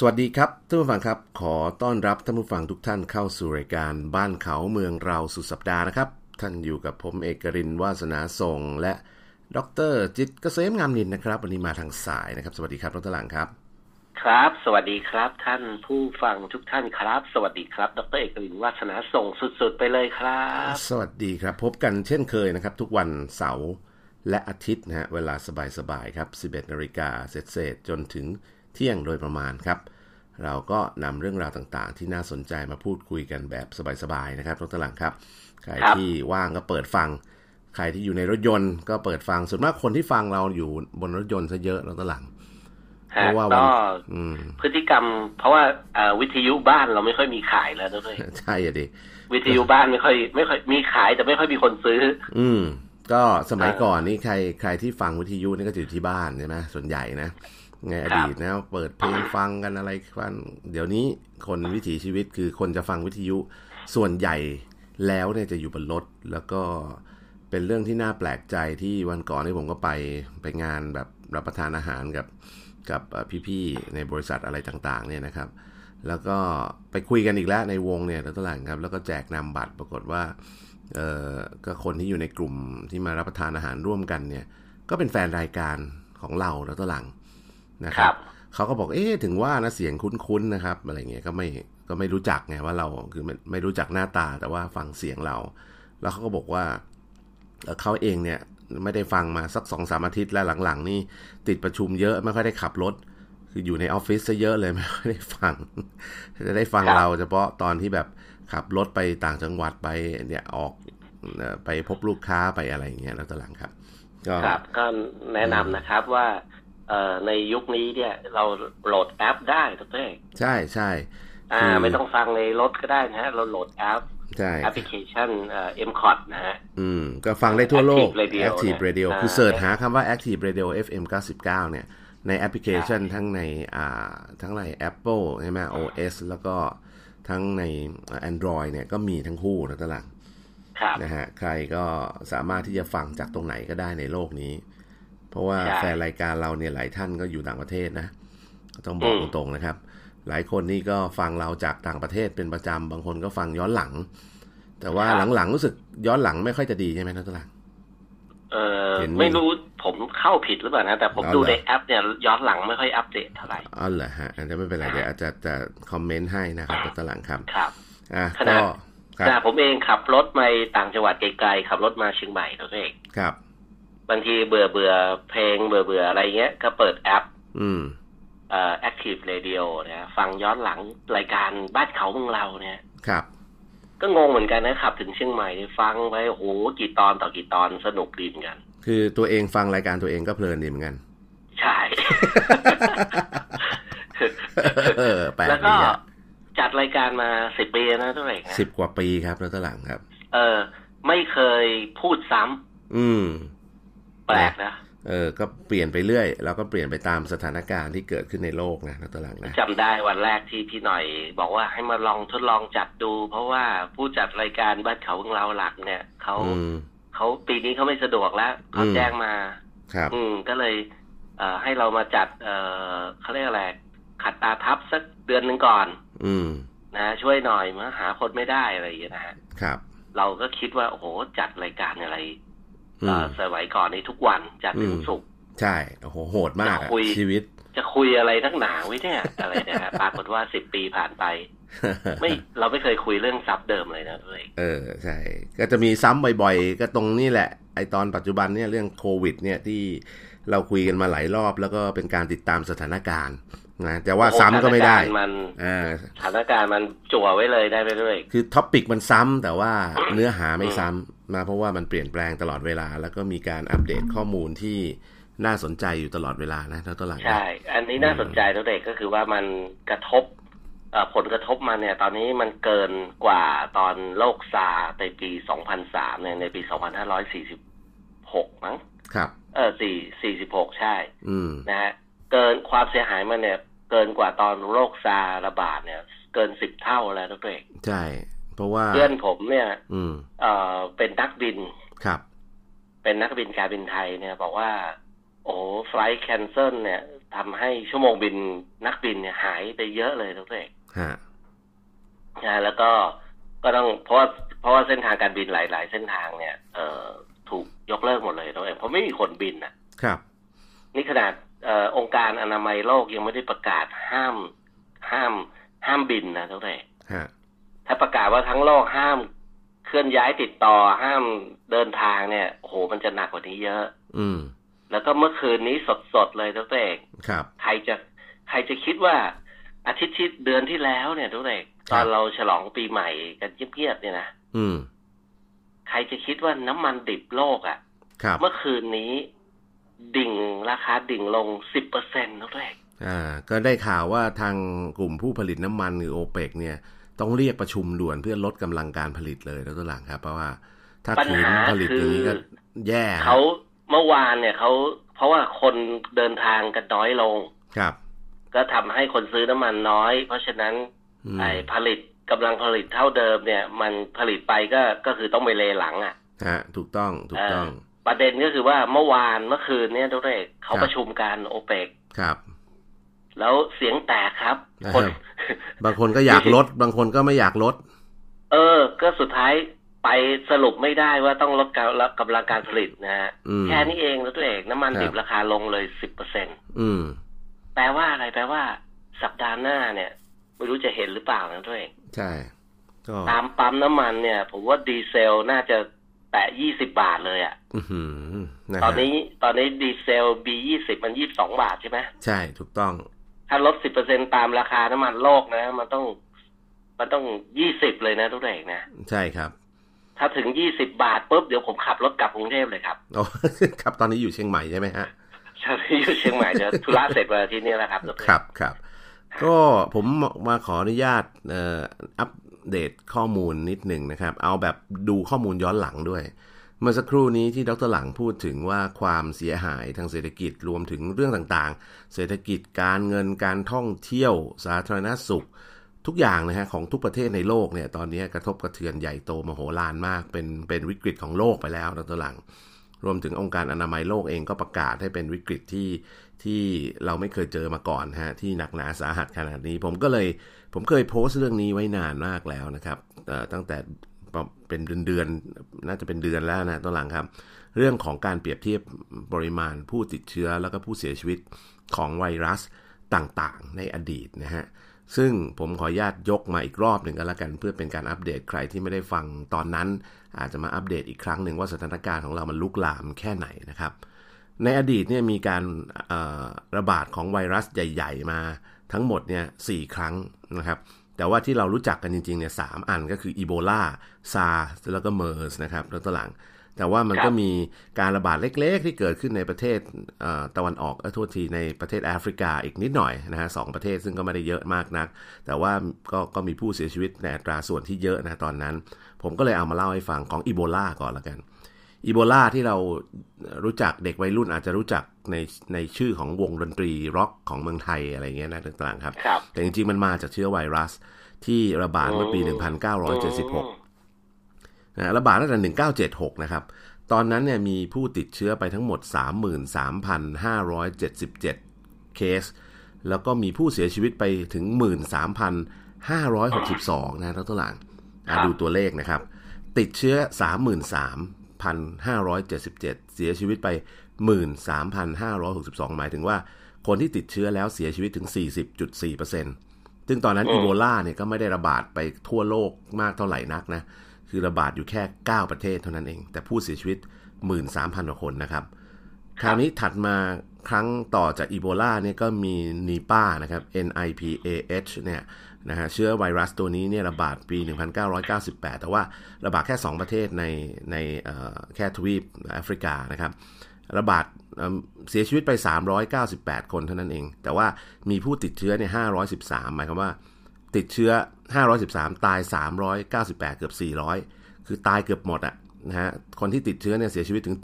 สวัสดีครับท่านผู้ฟังครับ ขอต้อนรับท่านผู้ฟังทุกท่านเข้าสู่รายการบ้านเขาเมืองเราสุดสัปดาห์นะครับ ท่านอยู่กับผมเอกรินวาสนาส่งและดรจิตเกษมงามนินนะครับ วันนี้มาทางสายนะครับ สวัสดีครับดรหลังครับ ครับ สวัสดีครับ ท่านผู้ฟังทุกท่านครับ สวัสดีครับ ดรเอกรินวาสนาส่งสุด ๆ ไปเลยครับ สวัสดีครับ พบกันเช่นเคยนะครับ ทุกวันเสาร์และอาทิตย์นะฮะเวลาสบายๆครับ 11นาฬิกาเศษๆจนถึงเที่ยงโดยประมาณครับ เราก็นำเรื่องราวต่างๆ ที่น่าสนใจมาพูดคุยกันแบบสบายๆนะครับรถตลังครับ ใครครับที่ว่างก็เปิดฟัง ใครที่อยู่ในรถยนต์ก็เปิดฟัง ส่วนมากคนที่ฟังเราอยู่บนรถยนต์ซะเยอะรถตลังเพฮะราะว่าวันก็อืมพฤติกรรม เพราะว่าเอ่อวิทยุบ้านเราไม่ค่อยมีขายแล้วด้วยใช่อะดิวิทยุบ้านไม่ค่อยไม่ค่อยมีขายแต่ไม่ค่อยมีคนซื้อ อืม ก็สมัยเออก่อนนี่ใครใครที่ฟังวิทยุนี่ก็จะอยู่ที่บ้านใช่ไหมส่วนใหญ่นะ ในอดีตนะเปิดเพลงฟังกันอะไรฟังเดี๋ยวนี้คนวิถีชีวิตคือคนจะฟังวิทยุส่วนใหญ่แล้วเนี่ยจะอยู่บนรถแล้วก็เป็นเรื่องที่น่าแปลกใจที่วันก่อนที่ผมก็ไปไปงานแบบรับประทานอาหารกับกับเอ่อพี่ๆในบริษัทอะไรต่างๆ เนี่ยนะครับ แล้วก็ไปคุยกันอีกแล้วในวงเนี่ยแล้วตลาดครับแล้วก็แจกนำบัตรปรากฏว่าเอ่อก็คนที่อยู่ในกลุ่มที่มารับประทานอาหารร่วมกันเนี่ย ก็เป็นแฟนรายการของเราแล้วตหลัง นะคครัรับบเขาก็บอกเอ๊ะถึงว่านะเสียงคุ้นๆนะครับอะไรเงี้ยก็ไม่ก็ไม่รู้จักไงว่าเราคือไม่ไม่รู้จักหน้าตาแต่ว่าฟังเสียงเรา แล้วเขาก็บอกว่าเอ่อเขาเองเนี่ยไม่ได้ฟังมาสักสองสามอาทิตย์แล้วหลังๆ นี่ติดประชุมเยอะไม่ค่อยได้ขับรถ คืออยู่ในออฟฟิศซะเยอะเลยไม่ค่อยได้ฟัง จะได้ฟังครับเราเฉพาะตอนที่แบบขับรถไปต่างจังหวัดไปเนี่ยออกเอ่อไปพบลูกค้าไปอะไรอย่างเงี้ยแล้วตอนหลังครับ ก็ครับก็แนะนำนะครับว่าเอ่อ ในยุคนี้เนี่ย เราโหลดแอปได้ดรเอกใช่ใช่อ่าคือไม่ต้องฟังในรถก็ได้นะฮะ เราโหลดแอปใช่แอปพลิเคชันเอ่อ MCOT นะฮะ อืม ก็ฟังได้ทั่วโลก Active Radio Active เนี่ย Radio อ่าคือเสิร์ชหาคำว่า Active Radio FM 99 เนี่ย ในแอปพลิเคชันทั้งในอ่าทั้งใน Apple ใช่ไหม OS แล้วก็ทั้งใน Android เนี่ยก็มีทั้งคู่นะตะหลังครับนะฮะ ใครก็สามารถที่จะฟังจากตรงไหนก็ได้ในโลกนี้ เพราะว่าใช่แฟนรายการเราเนี่ยหลายท่านก็อยู่ต่างประเทศนะต้องบอกอืมตรงๆนะครับ หลายคนนี่ก็ฟังเราจากต่างประเทศเป็นประจำบางคนก็ฟังย้อนหลัง แต่ว่าหลังๆรู้สึกย้อนหลังไม่ค่อยจะดีใช่ไหมนัทลังเออเห็นมีไม่รู้ผมเข้าผิดหรือเปล่านะ แต่ผมอ๋อดูเหรอในแอปเนี่ยย้อนหลังไม่ค่อยอัปเดตเท่าไหร่อ๋อเหรอฮะอันนี้ไม่เป็นไรเดี๋ยวอาจจะจะคอมเมนต์ให้นะครับนัทลังครับครับอะขนาก็ดครัแต่บผมเองขับรถมาต่างจังหวัดไกลๆขับรถมาเชียงใหม่ตัวเองครับ บางทีเบื่อเบื่อเพลงเบื่อเบื่ออะไรเงี้ย ก็เปิดแอป อืมเอ่อ Active Radio เนี่ยฟังย้อนหลังรายการบ้านเขาเมืองเราเนี่ยครับ ก็งงเหมือนกันนะขับ ถึงเชียงใหม่เนี่ยฟังไปโอ้โหกี่ตอนต่อกี่ตอนสนุกดีเหมือนกัน คือตัวเองฟังรายการตัวเองก็เพลินดีเหมือนกัน ใช่เออแปลกแล้วดีก็อะจัดรายการมาสิบปีแล้วนะตัวเองนะสิบกว่าปีครับนัทลังครับ เออ ไม่เคยพูดซ้ำอืม แปลกนะเออ ก็เปลี่ยนไปเรื่อย แล้วก็เปลี่ยนไปตามสถานการณ์ที่เกิดขึ้นในโลกนะนักตลังนะจำได้วันแรกที่พี่หน่อย บอกว่าให้มาลองทดลองจัดดู เพราะว่าผู้จัดรายการบ้านเขาเมืองเราหลักเนี่ยเขาอืมเขาปีนี้เขาไม่สะดวกแล้วเขาอืมแจ้งมาครับ อืมก็เลยเอ่อให้เรามาจัด เอ่อเขาเรียกอะไรขัดตาทับสักเดือนหนึ่งก่อน อืม นะ ช่วยหน่อยมาหาคนไม่ได้อะไรอย่างเงี้ยนะฮะครับ เราก็คิดว่าโอ้โหจัดรายการอะไรอืเอ่มอ สมัยก่อนในทุกวันจัดถึงอืมศุกร์ใช่โอ้โหโหดมากอะจะคุยชีวิต จะคุยอะไรนักหนาไว้เนี่ยอะไรเนะฮะปรากฏว่าสิบปีผ่านไป ไม่เราไม่เคยคุยเรื่องซับเดิมเลยนะเลยเออใช่ ก็จะมีซ้ำบ่อยๆ ก็ตรงนี้แหละ ไอตอนปัจจุบันเนี่ยเรื่องโควิด เนี่ยที่เราคุยกันมาหลายรอบ แล้วก็เป็นการติดตามสถานการณ์ นะแต่ว่าซ้ำก็ไม่ได้สถานการณ์มันอ่าสถานการณ์มันจั่วไว้เลยได้ไปด้วยคือท็อปิกมันซ้ำแต่ว่าเนื้อหาไม่ซ้ำมาเพราะว่ามันเปลี่ยนแปลงตลอดเวลา แล้วก็มีการอัปเดตข้อมูลที่น่าสนใจอยู่ตลอดเวลานะเท่าตหลังนะใช่ อันนี้น่าสนใจตัวเด็กก็คือว่ามันกระทบเอ่อผลกระทบมันเนี่ย ตอนนี้มันเกินกว่าตอนโลกซาร์ในปี 2003เนี่ยในปี 2546 มั้งครับ เออ4 46 ใช่อืมนะฮะเกินความเสียหายมันเนี่ย เกินกว่าตอนโรคซาร์ระบาดเนี่ย เกิน10เท่าแล้วตัวเด็กใช่ เพราะว่าเพื่อนผมเนี่ย อืม เอ่อเป็นนักบินครับ เป็นนักบินการบินไทยเนี่ย บอกว่า โอ้ไฟล์แคนเซิลเนี่ยทำให้ชั่วโมงบินนักบินเนี่ยหายไปเยอะเลยทุกท่านฮะนะแล้วก็ก็ต้องเพราะว่าเพราะว่าเส้นทางการบินหลาย ๆ เส้นทางเนี่ย เอ่อถูกยกเลิกหมดเลยทุกท่านเพราะไม่มีคนบินอะครับ นี่ขนาดเอ่อองค์การอนามัยโลกยังไม่ได้ประกาศห้ามห้ามห้ามบินนะทุกท่านฮะถ้าประกาศว่าทั้งโลกห้ามเคลื่อนย้ายติดต่อห้ามเดินทางเนี่ยโอ้โหมันจะหนักกว่านี้เยอะ อืม แล้วก็เมื่อคืนนี้สดๆเลยทุกท่านครับ ใครจะใครจะคิดว่าอาทิตย์ที่เดือนที่แล้วเนี่ยทุกท่านตอนเราฉลองปีใหม่กันเงียบๆเนี่ยนะอืม ใครจะคิดว่าน้ำมันดิบโลกอะ่ะ ครับ เมื่อคืนนี้ ดิ่งราคาดิ่งลงสิบเปอร์เซ็นต์ทุกท่านอ่า ก็ได้ข่าวว่าทางกลุ่มผู้ผลิตน้ำมันหรือโอเปกเนี่ย ต้องเรียกประชุมด่วนเพื่อลดกำลังการผลิตเลยแล้วตัวหลังครับ เพราะว่า ถ้าปัญขืนหาผลิตอย่างนี้ก็คือแย่ครับเขาเมื่อวานเนี่ยเขาเพราะว่าคนเดินทางกันน้อยลง ครับ ก็ทำให้คนซื้อน้ำมันน้อย เพราะฉะนั้นอืมไอ้ผลิตกำลังผลิตเท่าเดิมเนี่ย มันผลิตไปก็ก็คือต้องไปเลหลังอะฮะถูกต้องถูกต้องเประเด็นก็คือว่าเมื่อวานเมื่อคืนเนี่ยทุกท่านเขาครับประชุมกันโอเปกครับ แล้วเสียงแตกครับนะครับคนบางคนก็อยากลด บางคนก็ไม่อยากลด เออ ก็สุดท้ายไปสรุปไม่ได้ว่าต้องลดกำลังกำลังการผลิตนะฮะอืมแค่นี้เองแล้วตัวเองน้ำมันครับดิบราคาลงเลยสิบเปอร์เซ็นอืมแปลว่าอะไรแปลว่า สัปดาห์หน้าเนี่ย ไม่รู้จะเห็นหรือเปล่านะตัวเองใช่ก็ตามปั๊มน้ำมันเนี่ย ผมว่าดีเซลน่าจะ แตะยี่สิบาทเลยอะ่ะอือหือนะฮะตอนนี้ตอนนี้ดีเซลบียี่สิบมันยี่สิบสองบาทใช่ไหมใช่ถูกต้อง ถ้าลดสิบเปอร์เซ็นตามราคาน้ำมันโลกนะ มันต้อง มันต้องยี่สิบเลยนะทุกท่านนะ ใช่ครับ ถ้าถึงยี่สิบาทปุ๊บเดี๋ยวผมขับรถกลับกรุงเทพเลยครับโอ้ครับตอนนี้อยู่เชียงใหม่ใช่ไหมฮะใช่อยู่เชียงใหม่เดี๋ยวธุระเสร็จวันอาทิตย์นี้แหละครับทุกท่านครับครับก็ผมมาขออนุญาตเอ่ออัป เดตข้อมูลนิดหนึ่งนะครับ เอาแบบดูข้อมูลย้อนหลังด้วย เมื่อสักครู่นี้ที่ดรหลังพูดถึงว่าความเสียหายทางเศรษฐกิจรวมถึงเรื่องต่างๆ เศรษฐกิจการเงินการท่องเที่ยว สาธารณสุข ทุกอย่างนะฮะของทุกประเทศในโลกเนี่ยตอนนี้กระทบกระเทือนใหญ่โตมโหฬารมาก เป็นเป็นวิกฤตของโลกไปแล้วดรหลังรวมถึงองค์การอนามัยโลกเองก็ประกาศให้เป็นวิกฤตที่ที่เราไม่เคยเจอมาก่อนฮะที่หนักหนาสาหัสขนาดนี้ ผมก็เลย ผมเคยโพสต์เรื่องนี้ไว้นานมากแล้วนะครับตั้งแต่เป็นเดือนๆน่าจะเป็นเดือนแล้วนะตอนหลังครับ เรื่องของการเปรียบเทียบปริมาณผู้ติดเชื้อแล้วก็ผู้เสียชีวิตของไวรัสต่างๆ ในอดีตนะฮะซึ่งผมขออนุญาตยกมาอีกรอบหนึ่งก็แล้วกัน เพื่อเป็นการอัปเดตใครที่ไม่ได้ฟังตอนนั้น อาจจะมาอัปเดตอีกครั้งหนึ่งว่าสถานการณ์ของเรามันลุกลามแค่ไหนนะครับ ในอดีตเนี่ยมีการระบาดของไวรัสใหญ่ ๆ มา ทั้งหมดเนี่ยสครั้งนะครับแต่ว่าที่เรารู้จักกันจริงๆเนี่ยสามอันก็คืออีโบลาซาแล้วก็เมอร์สนะครับแล้วตวหลัง แต่ว่ามันครับก็มีการระบาดเล็กๆ ที่เกิดขึ้นในประเทศเอ่อตะวันออกเอ้ยโทษทีในประเทศแอฟริกาอีกนิดหน่อยนะฮะสองประเทศซึ่งก็ไม่ได้เยอะมากนัก แต่ว่าก็ก็มีผู้เสียชีวิตในอัตราส่วนที่เยอะนะตอนนั้น ผมก็เลยเอามาเล่าให้ฟังของอีโบลาก่อนละกัน อีโบลาที่เรารู้จักเด็กวัยรุ่นอาจจะรู้จักในในชื่อของวงดนตรีร็อกของเมืองไทยอะไรเงี้ยนะต่างๆครับครับ แต่จริงๆมันมาจากเชื้อไวรัส ที่ระบาดเมื่อปี 1976นะระบาดตั้งแต่1976 นะครับ ตอนนั้นเนี่ยมีผู้ติดเชื้อไปทั้งหมด 33,577 เคส แล้วก็มีผู้เสียชีวิตไปถึง 13,562 นะทั้งตัวหลังอะครับดูตัวเลขนะครับ ติดเชื้อ 33,577 เสียชีวิตไป 13,562 หมายถึงว่าคนที่ติดเชื้อแล้วเสียชีวิตถึง 40.4%ซึ่งตอนนั้นอืมอีโบลาเนี่ยก็ไม่ได้ระบาดไปทั่วโลกมากเท่าไหร่นักนะ คือระบาดอยู่แค่ 9 ประเทศเท่านั้นเอง แต่ผู้เสียชีวิต 13,000กว่าคนนะครับ คราวนี้ถัดมาครั้งต่อจากอีโบลาเนี่ยก็มีนีป้านะครับ NIPAH เนี่ย นะฮะเชื้อไวรัสตัวนี้เนี่ยระบาดปี 1998 แต่ว่าระบาดแค่ 2 ประเทศในในเอ่อแค่ทวีปแอฟริกานะครับระบาดเอิ่มเสียชีวิตไป 398 คนเท่านั้นเอง แต่ว่ามีผู้ติดเชื้อเนี่ย513 หมายความว่า ติดเชื้อ 513 ตาย 398 เกือบ 400 คือตายเกือบหมดอะนะฮะ คนที่ติดเชื้อเนี่ยเสียชีวิตถึง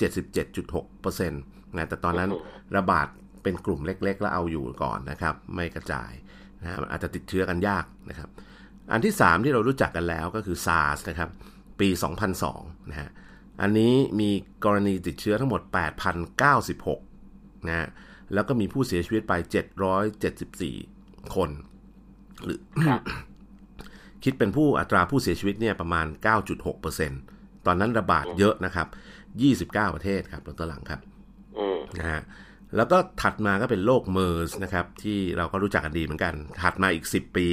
77.6%นะ แต่ตอนนั้นระบาดเป็นกลุ่มเล็กๆ แล้วเอาอยู่ก่อนนะครับ ไม่กระจาย นะฮะมันอาจจะติดเชื้อกันยากนะครับ อันที่ 3 ที่เรารู้จักกันแล้วก็คือ SARS นะครับ ปี 2002 นะฮะ อันนี้มีกรณีติดเชื้อทั้งหมด 8,096 นะฮะ แล้วก็มีผู้เสียชีวิตไป 774 คน หรือ คิดเป็นผู้อัตราผู้เสียชีวิตเนี่ยประมาณ 9.6%ตอนนั้นระบาดเยอะนะครับ 29 ประเทศครับดรหลังครับอืมนะฮะ แล้วก็ถัดมาก็เป็นโรคเมอร์สนะครับที่เราก็รู้จักกันดีเหมือนกัน ถัดมาอีก 10 ปี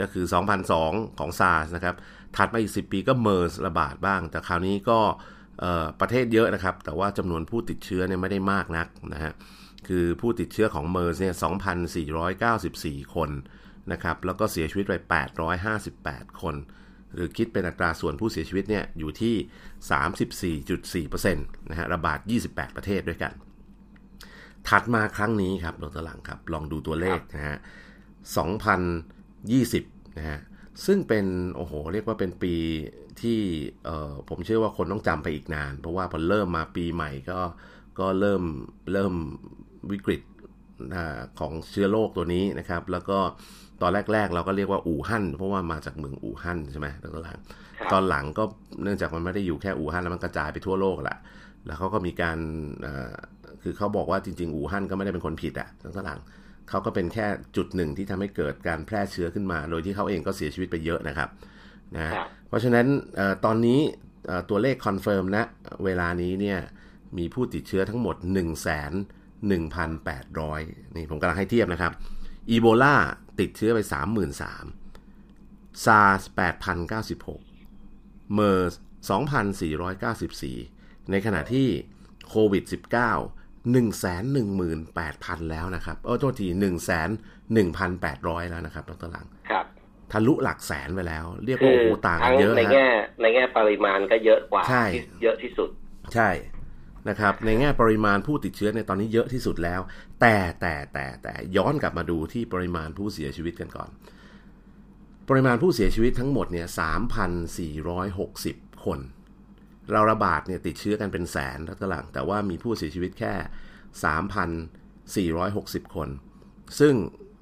ก็คือ 2002 ของ SARS นะครับ ถัดมาอีก 10 ปีก็เมอร์สระบาดบ้าง แต่คราวนี้ก็ประเทศเยอะนะครับ แต่ว่าจำนวนผู้ติดเชื้อเนี่ยไม่ได้มากนักนะฮะ คือผู้ติดเชื้อของเมอร์สเนี่ย 2,494 คนนะครับ แล้วก็เสียชีวิตไป 858 คน หรือคิดเป็นอัตราส่วนผู้เสียชีวิตเนี่ยอยู่ที่ 34.4%นะฮะ ระบาด 28 ประเทศด้วยกัน ถัดมาครั้งนี้ครับดรหลังครับ ลองดูตัวเลขนะฮะ2020นะฮะซึ่งเป็นโอ้โห เรียกว่าเป็นปีที่เอ่อผมเชื่อว่าคนต้องจำไปอีกนาน เพราะว่าพอเริ่มมาปีใหม่ก็ก็เริ่มเริ่มวิกฤตอาของเชื้อโรคตัวนี้นะครับ แล้วก็ตอนแรก ๆ เราก็เรียกว่าอู่ฮั่นเพราะว่ามาจากเมืองอู่ฮั่นใช่ไหมดรหลังครับตอนหลังก็เนื่องจากมันไม่ได้อยู่แค่อู่ฮั่นแล้วมันกระจายไปทั่วโลกแหละแล้วเขาก็มีการเอ่อ คือเขาบอกว่าจริง ๆ อู่ฮั่นก็ไม่ได้เป็นคนผิดอะทั้งหลังเขาก็เป็นแค่จุดหนึ่งที่ทำให้เกิดการแพร่เชื้อขึ้นมา โดยที่เขาเองก็เสียชีวิตไปเยอะนะครับนะครับเพราะฉะนั้นเอ่อตอนนี้เอ่อตัวเลข confirm นะเวลานี้เนี่ยมีผู้ติดเชื้อทั้งหมด 1 1 8 0 0 นี่ผมกำลังให้เทียบนะครับ อีโบลาติดเชื้อไป 33,000ซาร์ส8,096 เมอร์2,494 ในขณะที่โควิด 19 118,000 แล้วนะครับเออโทษที 1,1,800 แล้วนะครับดรหลังครับทะลุหลักแสนไปแล้ว เรียกคืว่าอโอ้โหต่างกัทั้นงเยอะในนะแง่ในแง่ปริมาณก็เยอะกว่าใช่ที่เยอะที่สุด ใช่นะครับ ในแง่ปริมาณผู้ติดเชื้อในตอนนี้เยอะที่สุดแล้ว แต่แต่แต่แต่ย้อนกลับมาดูที่ปริมาณผู้เสียชีวิตกันก่อน ปริมาณผู้เสียชีวิตทั้งหมดเนี่ย3,460 คน เราระบาดเนี่ยติดเชื้อกันเป็นแสนแล้วตลังแต่ว่ามีผู้เสียชีวิตแค่ 3,460 คน ซึ่ง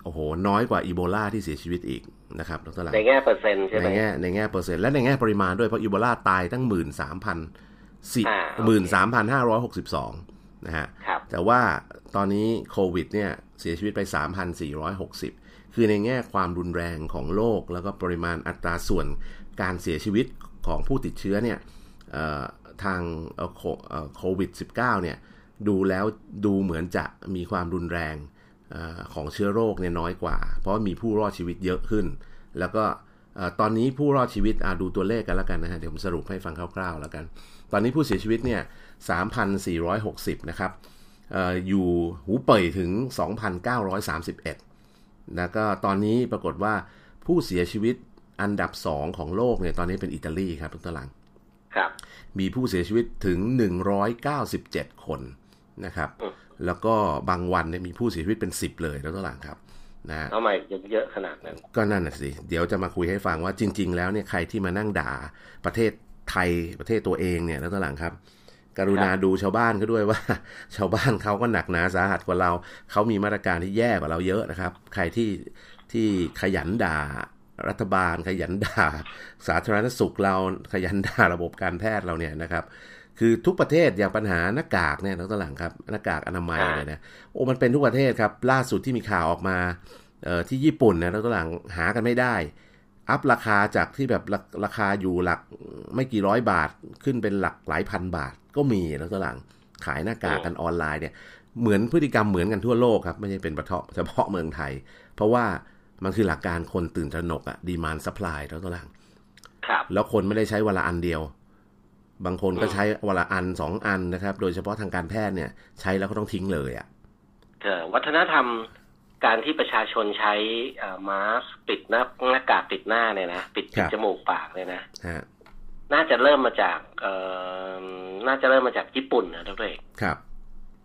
โอ้โหน้อยกว่าอีโบลาที่เสียชีวิตอีกนะครับดรหลังในแง่เปอร์เซ็นต์ใช่ไหในมแง่ในแง่เปอร์เซ็นต์และในแง่ปริมาณด้วยเพราะอีโบลาตายตั้งหมื่นสามพันสี่อ่าโอเคหมื่นสามพันห้าร้อยหกสิบสองนะฮะครับแต่ว่าตอนนี้โควิดเนี่ยเสียชีวิตไป 3,460 คือในแง่ความรุนแรงของโรคแล้วก็ปริมาณอัตราส่วนการเสียชีวิตของผู้ติดเชื้อเนี่ยเอ่อ ทางโควิด -19 เนี่ยดูแล้วดูเหมือนจะมีความรุนแรงอของเชื้อโรคเนี่ยน้อยกว่า เพราะมีผู้รอดชีวิตเยอะขึ้น แล้วก็ตอนนี้ผู้รอดชีวิตอดูตัวเลขกันแล้วกันนะฮะเดี๋ยวผมสรุปให้ฟังคร่าวๆแล้วกัน ตอนนี้ผู้เสียชีวิตเนี่ย3,460 นะครับอออยู่หูเป่ยถึง 2,931 แล้วก็ตอนนี้ปรากฏว่าผู้เสียชีวิตอันดับ 2 ของโลกเนี่ยตอนนี้เป็นอิตาลีครับทุกตาราง มีผู้เสียชีวิตถึง 197 คนนะครับอืมแล้วก็บางวันเนี่ยมีผู้เสียชีวิตเป็น 10 เลยแล้วตารางครับนะฮะทำไมเยอะขนาดนั้น ก็นั่นน่ะสิ เดี๋ยวจะมาคุยให้ฟังว่าจริง ๆ แล้วเนี่ยใครที่มานั่งด่าประเทศไทยประเทศตัวเองเนี่ยแล้วตอนหลังครับ กรุณาดูชาวบ้านเขาด้วยว่า ชาวบ้านเขาก็หนักหนาสาหัสกว่าเรา เขามีมาตรการที่แย่กว่าเราเยอะนะครับ ใครที่ที่ขยันด่า รัฐบาลขยันด่า สาธารณสุขเราขยันด่าระบบการแพทย์เราเนี่ยนะครับ คือทุกประเทศอย่างปัญหาหน้ากากเนี่ยแล้วตอนหลังครับหน้ากากอนามัยอ่าเนี่ยนะโอ้มันเป็นทุกประเทศครับ ล่าสุดที่มีข่าวออกมาเอ่อที่ญี่ปุ่นนะแล้วก็หลังหากันไม่ได้ up ราคาจากที่แบบราราคาอยู่หลักไม่กี่ร้อยบาทขึ้นเป็นหลักหลายพันบาทก็มีแล้วก็หลังขายหน้ากากกันออนไลน์เนี่ยเหมือนพฤติกรรมเหมือนกันทั่วโลกครับ ไม่ใช่เป็นเฉพาะเฉพาะเมืองไทย เพราะว่า มันคือหลักการคนตื่นตระหนกอะ demand supply แล้วก็หลังครับแล้วคนไม่ได้ใช้วันละอันเดียว บางคนก็ใช้วันละอันสองอันนะครับ โดยเฉพาะทางการแพทย์เนี่ย ใช้แล้วก็ต้องทิ้งเลยอะเอ่อวัฒนธรรมการที่ประชาชนใช้เอ่อมาสก์ปิดหน้าหน้ากากปิดหน้าเนี่ยนะปิดปิดจมูกปากเนี่ยนะฮะน่าจะเริ่มมาจากเอ่อน่าจะเริ่มมาจากญี่ปุ่นนะทุกท่านครับ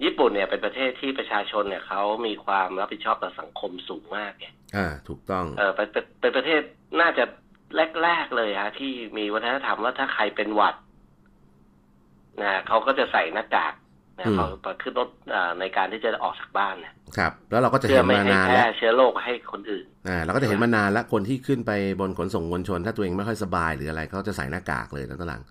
ญี่ปุ่นเนี่ยเป็นประเทศที่ประชาชนเนี่ยเขามีความรับผิดชอบต่อสังคมสูงมากเนี่ยอ่า ถูกต้องเออเป็นเป็นเป็นประเทศน่าจะแรกๆเลยฮะที่มีวัฒนธรรมว่าถ้าใครเป็นหวัดนะเขาก็จะใส่หน้ากากนะอืมเขาขึ้นรถอ่าในการที่จะออกจากบ้านนะครับ แล้วเราก็จะเพื่เห็อนไม่มาให้นานแพร่แล้วเชื้อโรคให้คนอื่นอ่าเราก็จะเห็นมานานแล้วคนที่ขึ้นไปบนขนส่งมวลชน ถ้าตัวเองไม่ค่อยสบายหรืออะไรเขาจะใส่หน้ากากเลยแล้วตอนหลัง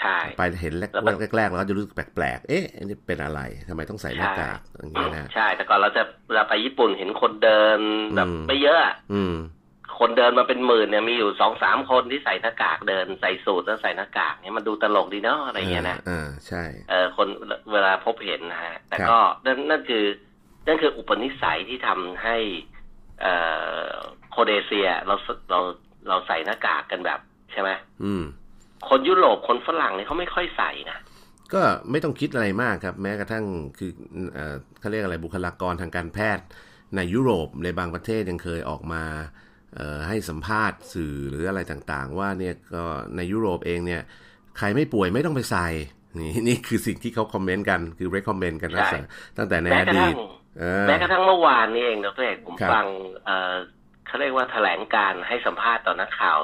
ใช่ไปเห็นแรกแล้วมันแรกๆเราก็จะรู้สึกแปลกๆ เอ๊ะอันนี้เป็นอะไรทำไมต้องใส่หน้ากากอย่างเงี้ยนะใช่ แต่ก่อนเราจะเวลาไปญี่ปุ่นเห็นคนเดินแบบอืมไม่เยอะอะอืมคนเดินมาเป็นหมื่นเนี่ยมีอยู่สองสามคนที่ใส่หน้ากากเดินใส่สูทแล้วใส่หน้ากากเนี่ยมันดูตลกดีเนาะอะไรเงี้ยนะอ่าใช่เออคนเวลาพบเห็นนะฮะแต่ครับก็นั่นนั่นคือนั่นคืออุปนิสัยที่ทำให้เอ่อโคเดเซียเราเราเราใส่หน้ากากกันแบบใช่ไหมอืม คนยุโรปคนฝรั่งเนี่ยเขาไม่ค่อยใส่นะก็ไม่ต้องคิดอะไรมากครับ แม้กระทั่งคือเอ่อเขาเรียกอะไรบุคลากรทางการแพทย์ ในยุโรปในบางประเทศยังเคยออกมาเอ่อให้สัมภาษณ์สื่อหรืออะไรต่างๆ ว่าเนี่ยก็ในยุโรปเองเนี่ยใครไม่ป่วยไม่ต้องไปใส่นี่นี่คือสิ่งที่เขาคอมเมนต์กันคือ recommend กันนะใช่ตั้งแต่ในแม้อกระดีทั่ตงเออแม้กระทั่งเมื่อวานนี้เองดรเอกผมครับฟังเอ่อเขาเรียกว่าแถลงการให้สัมภาษณ์ต่อนักข่าว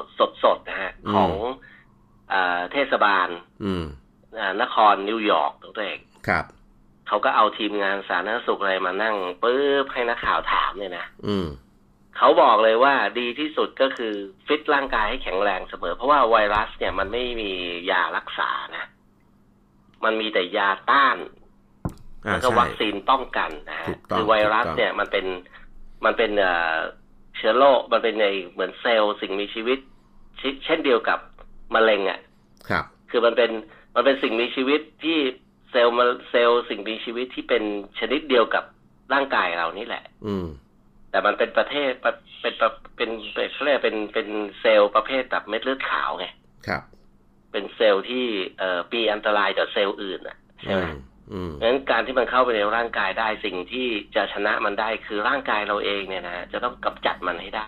สดๆนะฮะอืมของ เอ่อเทศบาลอืมเอ่อนครนิวยอร์กดรเอกครับเขาก็เอาทีมงานสาธารณสุขอะไรมานั่งปุ๊บให้นักข่าวถามเนี่ยนะอืมเขาบอกเลยว่าดีที่สุดก็คือฟิตร่างกายให้แข็งแรงเสมอ เพราะว่าไวรัสเนี่ยมันไม่มียารักษานะ มันมีแต่ยาต้านอ่าแล้วก็ใช่วัคซีนป้องกันนะฮะถูกต้องคือไวรัสถูกต้องเนี่ยมันเป็นมันเป็นเอ่อเชื้อโรคมันเป็นในเหมือนเซลล์สิ่งมีชีวิต เชเช่นเดียวกับ มะเร็งอะครับ คือมันเป็นมันเป็นสิ่งมีชีวิตที่เซลล์มะเซลล์สิ่งมีชีวิตที่เป็นชนิดเดียวกับร่างกายเรานี่แหละ อืม แต่มันเป็นประเทศเป็นเป็นเป็นเป็นเขาเรียกเป็นเป็นเซลล์ประเภทแบบเม็ดเลือดขาวไงครับ เป็นเซลล์ที่เอ่อปีอันตรายต่อเซลล์อื่นอะใช่อืไหมมอืมเพราะฉะนั้นการที่มันเข้าไปในร่างกายได้สิ่งที่จะชนะมันได้คือร่างกายเราเองเนี่ยนะจะต้องกำจัดมันให้ได้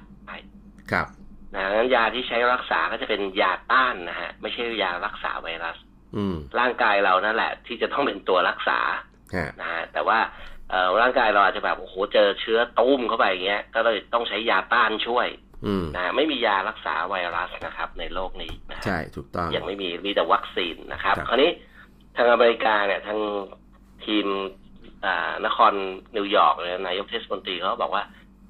ครับ นะงั้นยาที่ใช้รักษาก็จะเป็นยาต้านนะฮะ ไม่ใช่ยารักษาไวรัสอืมร่างกายเรานั่นแหละ ที่จะต้องเป็นตัวรักษาฮะนะฮะแต่ว่าเอ่อร่างกายเราอาจจะแบบโอ้โหเจอเชื้อตู้มเข้าไปอย่างเงี้ย ก็เลยต้องใช้ยาต้านช่วยอืมนะฮะไม่มียารักษาไวรัสนะครับ ในโลกนี้นะฮะใช่ถูกต้องยังไม่มีมีแต่วัคซีนนะครับ ครับคราวนี้ทางอเมริกาเนี่ยทางที่มหานครนิวยอร์กเลยนายกเทศมนตรีเขาบอกว่า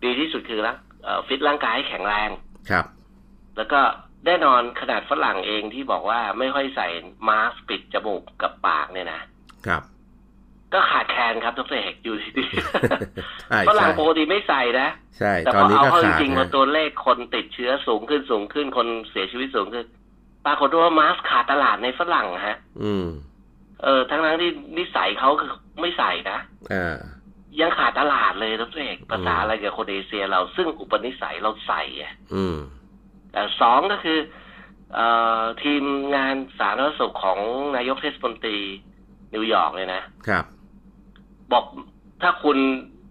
ดีที่สุดคือรักเอ่อฟิตร่างกายให้แข็งแรง ครับ แล้วก็แน่นอนขนาดฝรั่งเองที่บอกว่าไม่ค่อยใส่มาสก์ปิดจมูกกับปากเนี่ยนะครับ ก็ขาดแคลนครับดรเอกอยู่ดีใช่ๆฝรั่งใช่ปกติไม่ใส่นะใช่แต่ตพอนอนี้เอาก็เข้าจขาดริงๆพอนะตัวเลขคนติดเชื้อสูงขึ้นสูงขึ้นคนเสียชีวิตสูงขึ้นปรากฏว่ามาสก์ขาดตลาดในฝรั่งฮะ อืม เออทั้งนั้นที่นิสัยเขาคือไม่ใส่นะอ่า ยังขาดตลาดเลยดรเอกภาษาอืมอะไรกับคนเอเชียเราซึ่งอุปนิสัยเราใส่อะอืมแต่สองก็คือเอ่อทีมงานสาธารณสุขของนายกเทศมนตรีนิวยอร์กเลยนะครับ บอกถ้าคุณ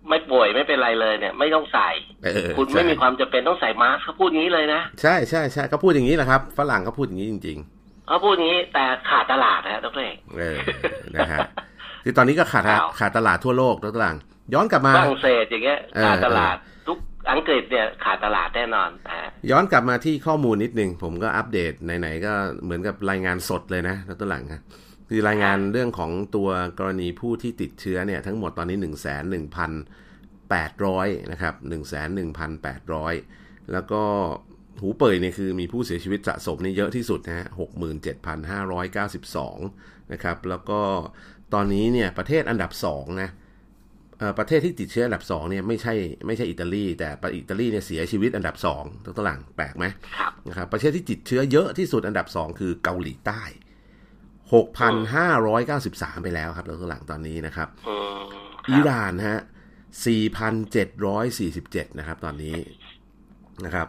ไม่ป่วยไม่เป็นไรเลยเนี่ย ไม่ต้องใส่เออคุณไม่ใช่มีความจำเป็นต้องใส่มาสก์เขาพูดงี้เลยนะใช่ใช่ใช่เขาพูดอย่างนี้แหละครับฝรั่งเขาพูดอย่างนี้จริงเขาพูดงี้แต่ขาดตลาดนะดรเอกๆเออนะฮะคือตอนนี้ก็ขาดอ้าวขาดตลาดทั่วโลกแล้วตลาด ย้อนกลับมาฝรั่งเศสอย่างเงี้ยเออขาดตลาดทุกอังกฤษเนี่ยขาดตลาดแน่นอนนะฮะย้อนกลับมาที่ข้อมูลนิดนึง ผมก็อัปเดตไหนๆก็เหมือนกับรายงานสดเลยนะแล้วตัวหลังครับคือรายงานเรื่องของตัวกรณีผู้ที่ติดเชื้อเนี่ยทั้งหมดตอนนี้ 1 1 8 0 0 นะครับ 1 1 8 0 0 แล้วก็หูเป่ยเนี่ยคือมีผู้เสียชีวิตสะสมนี่เยอะที่สุดนะฮะ67,592 นะครับ แล้วก็ตอนนี้เนี่ยประเทศอันดับ 2 นะเอ่อ ประเทศที่ติดเชื้ออันดับ2เนี่ยไม่ใช่ไม่ใช่อิตาลีแต่อิตาลีเนี่ยเสียชีวิตอันดับ2ตัวหลังแปลกไหมครับนะครับประเทศที่ติดเชื้อเยอะที่สุดอันดับ2คือเกาหลีใต้6,593ไปแล้วครับตัวหลังตอนนี้นะครับอืมคอิรับหร่านฮะ4,747นะครับตอนนี้นะครับ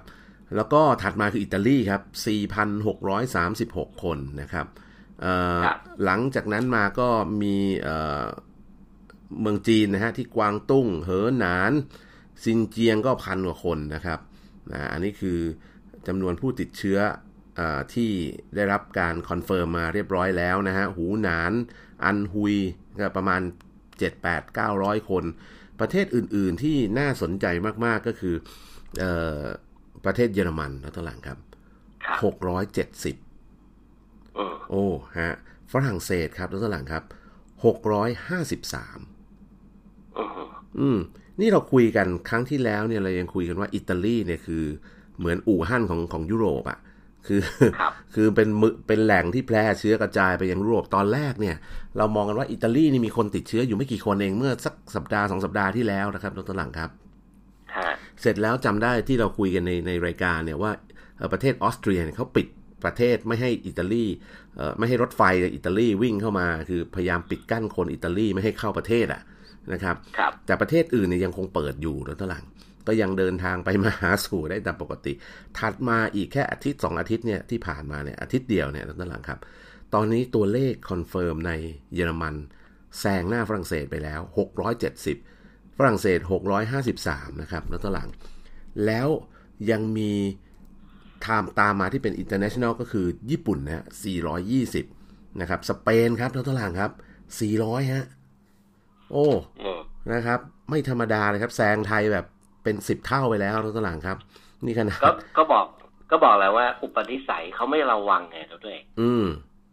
แล้วก็ถัดมาคืออิตาลีครับ 4,636 คนนะครับเอ่อครับหลังจากนั้นมาก็มี เอ่อเมืองจีนนะฮะที่กวางตุ้ง เหอหนาน ซินเจียงก็พันกว่าคนนะครับนะอันนี้คือจำนวนผู้ติดเชื้อเออที่ได้รับการ confirm มาเรียบร้อยแล้วนะฮะหูหนาน อันฮุยก็ประมาณ 7 8 900 คน ประเทศอื่นๆที่น่าสนใจมากๆก็คือเออประเทศเยอรมันแล้วตัวหลังครับครับ670อืมโอ้ฮะฝรั่งเศสครับแล้วตัวหลังครับ653 อืมอืม นี่เราคุยกันครั้งที่แล้วเนี่ยเรายังคุยกันว่าอิตาลีเนี่ยคือ เหมือนอู่ฮั่นของของยุโรปอะ่ะคือครับคือเป็นมือเป็นแหล่งที่แพร่เชื้อกระจายไปยังยุโรปตอนแรกเนี่ย เรามองกันว่าอิตาลีนี่มีคนติดเชื้ออยู่ไม่กี่คนเองเมื่อสักสัปดาห์สองสัปดาห์ที่แล้วนะครับดรหลังครับฮะเสร็จแล้วจำได้ที่เราคุยกันในในรายการเนี่ยว่าเอ่อประเทศออสเตรียเนี่ยเขาปิดประเทศไม่ให้อิตาลีเอ่อไม่ให้รถไฟจากอิตาลีวิ่งเข้ามา คือพยายามปิดกั้นคนอิตาลีไม่ให้เข้าประเทศอะ นะครับครับแต่ประเทศอื่นเนี่ยยังคงเปิดอยู่ดรหลังก็ยังเดินทางไปมาหาสู่ได้ตามปกติ ถัดมาอีกแค่อาทิตย์สองอาทิตย์เนี่ยที่ผ่านมาเนี่ยอาทิตย์เดียวเนี่ยดรหลังครับ ตอนนี้ตัวเลข confirm ในเยอรมันแซงหน้าฝรั่งเศสไปแล้ว 670 ฝรั่งเศส 653 นะครับดรหลัง แล้วยังมีไทม์ตามมาที่เป็น international ก็คือญี่ปุ่นนะฮะ420 นะครับ สเปนครับดรหลังครับ 400 ฮะ โอ้อืมนะครับ ไม่ธรรมดาเลยครับแซงไทยแบบเป็นสิบเท่าไปแล้วรถตลาดครับ นี่ขนาดก็ก็บอกก็บอกแล้วว่า อุปนิสัยเขาไม่ระวังไงตัวเองอืม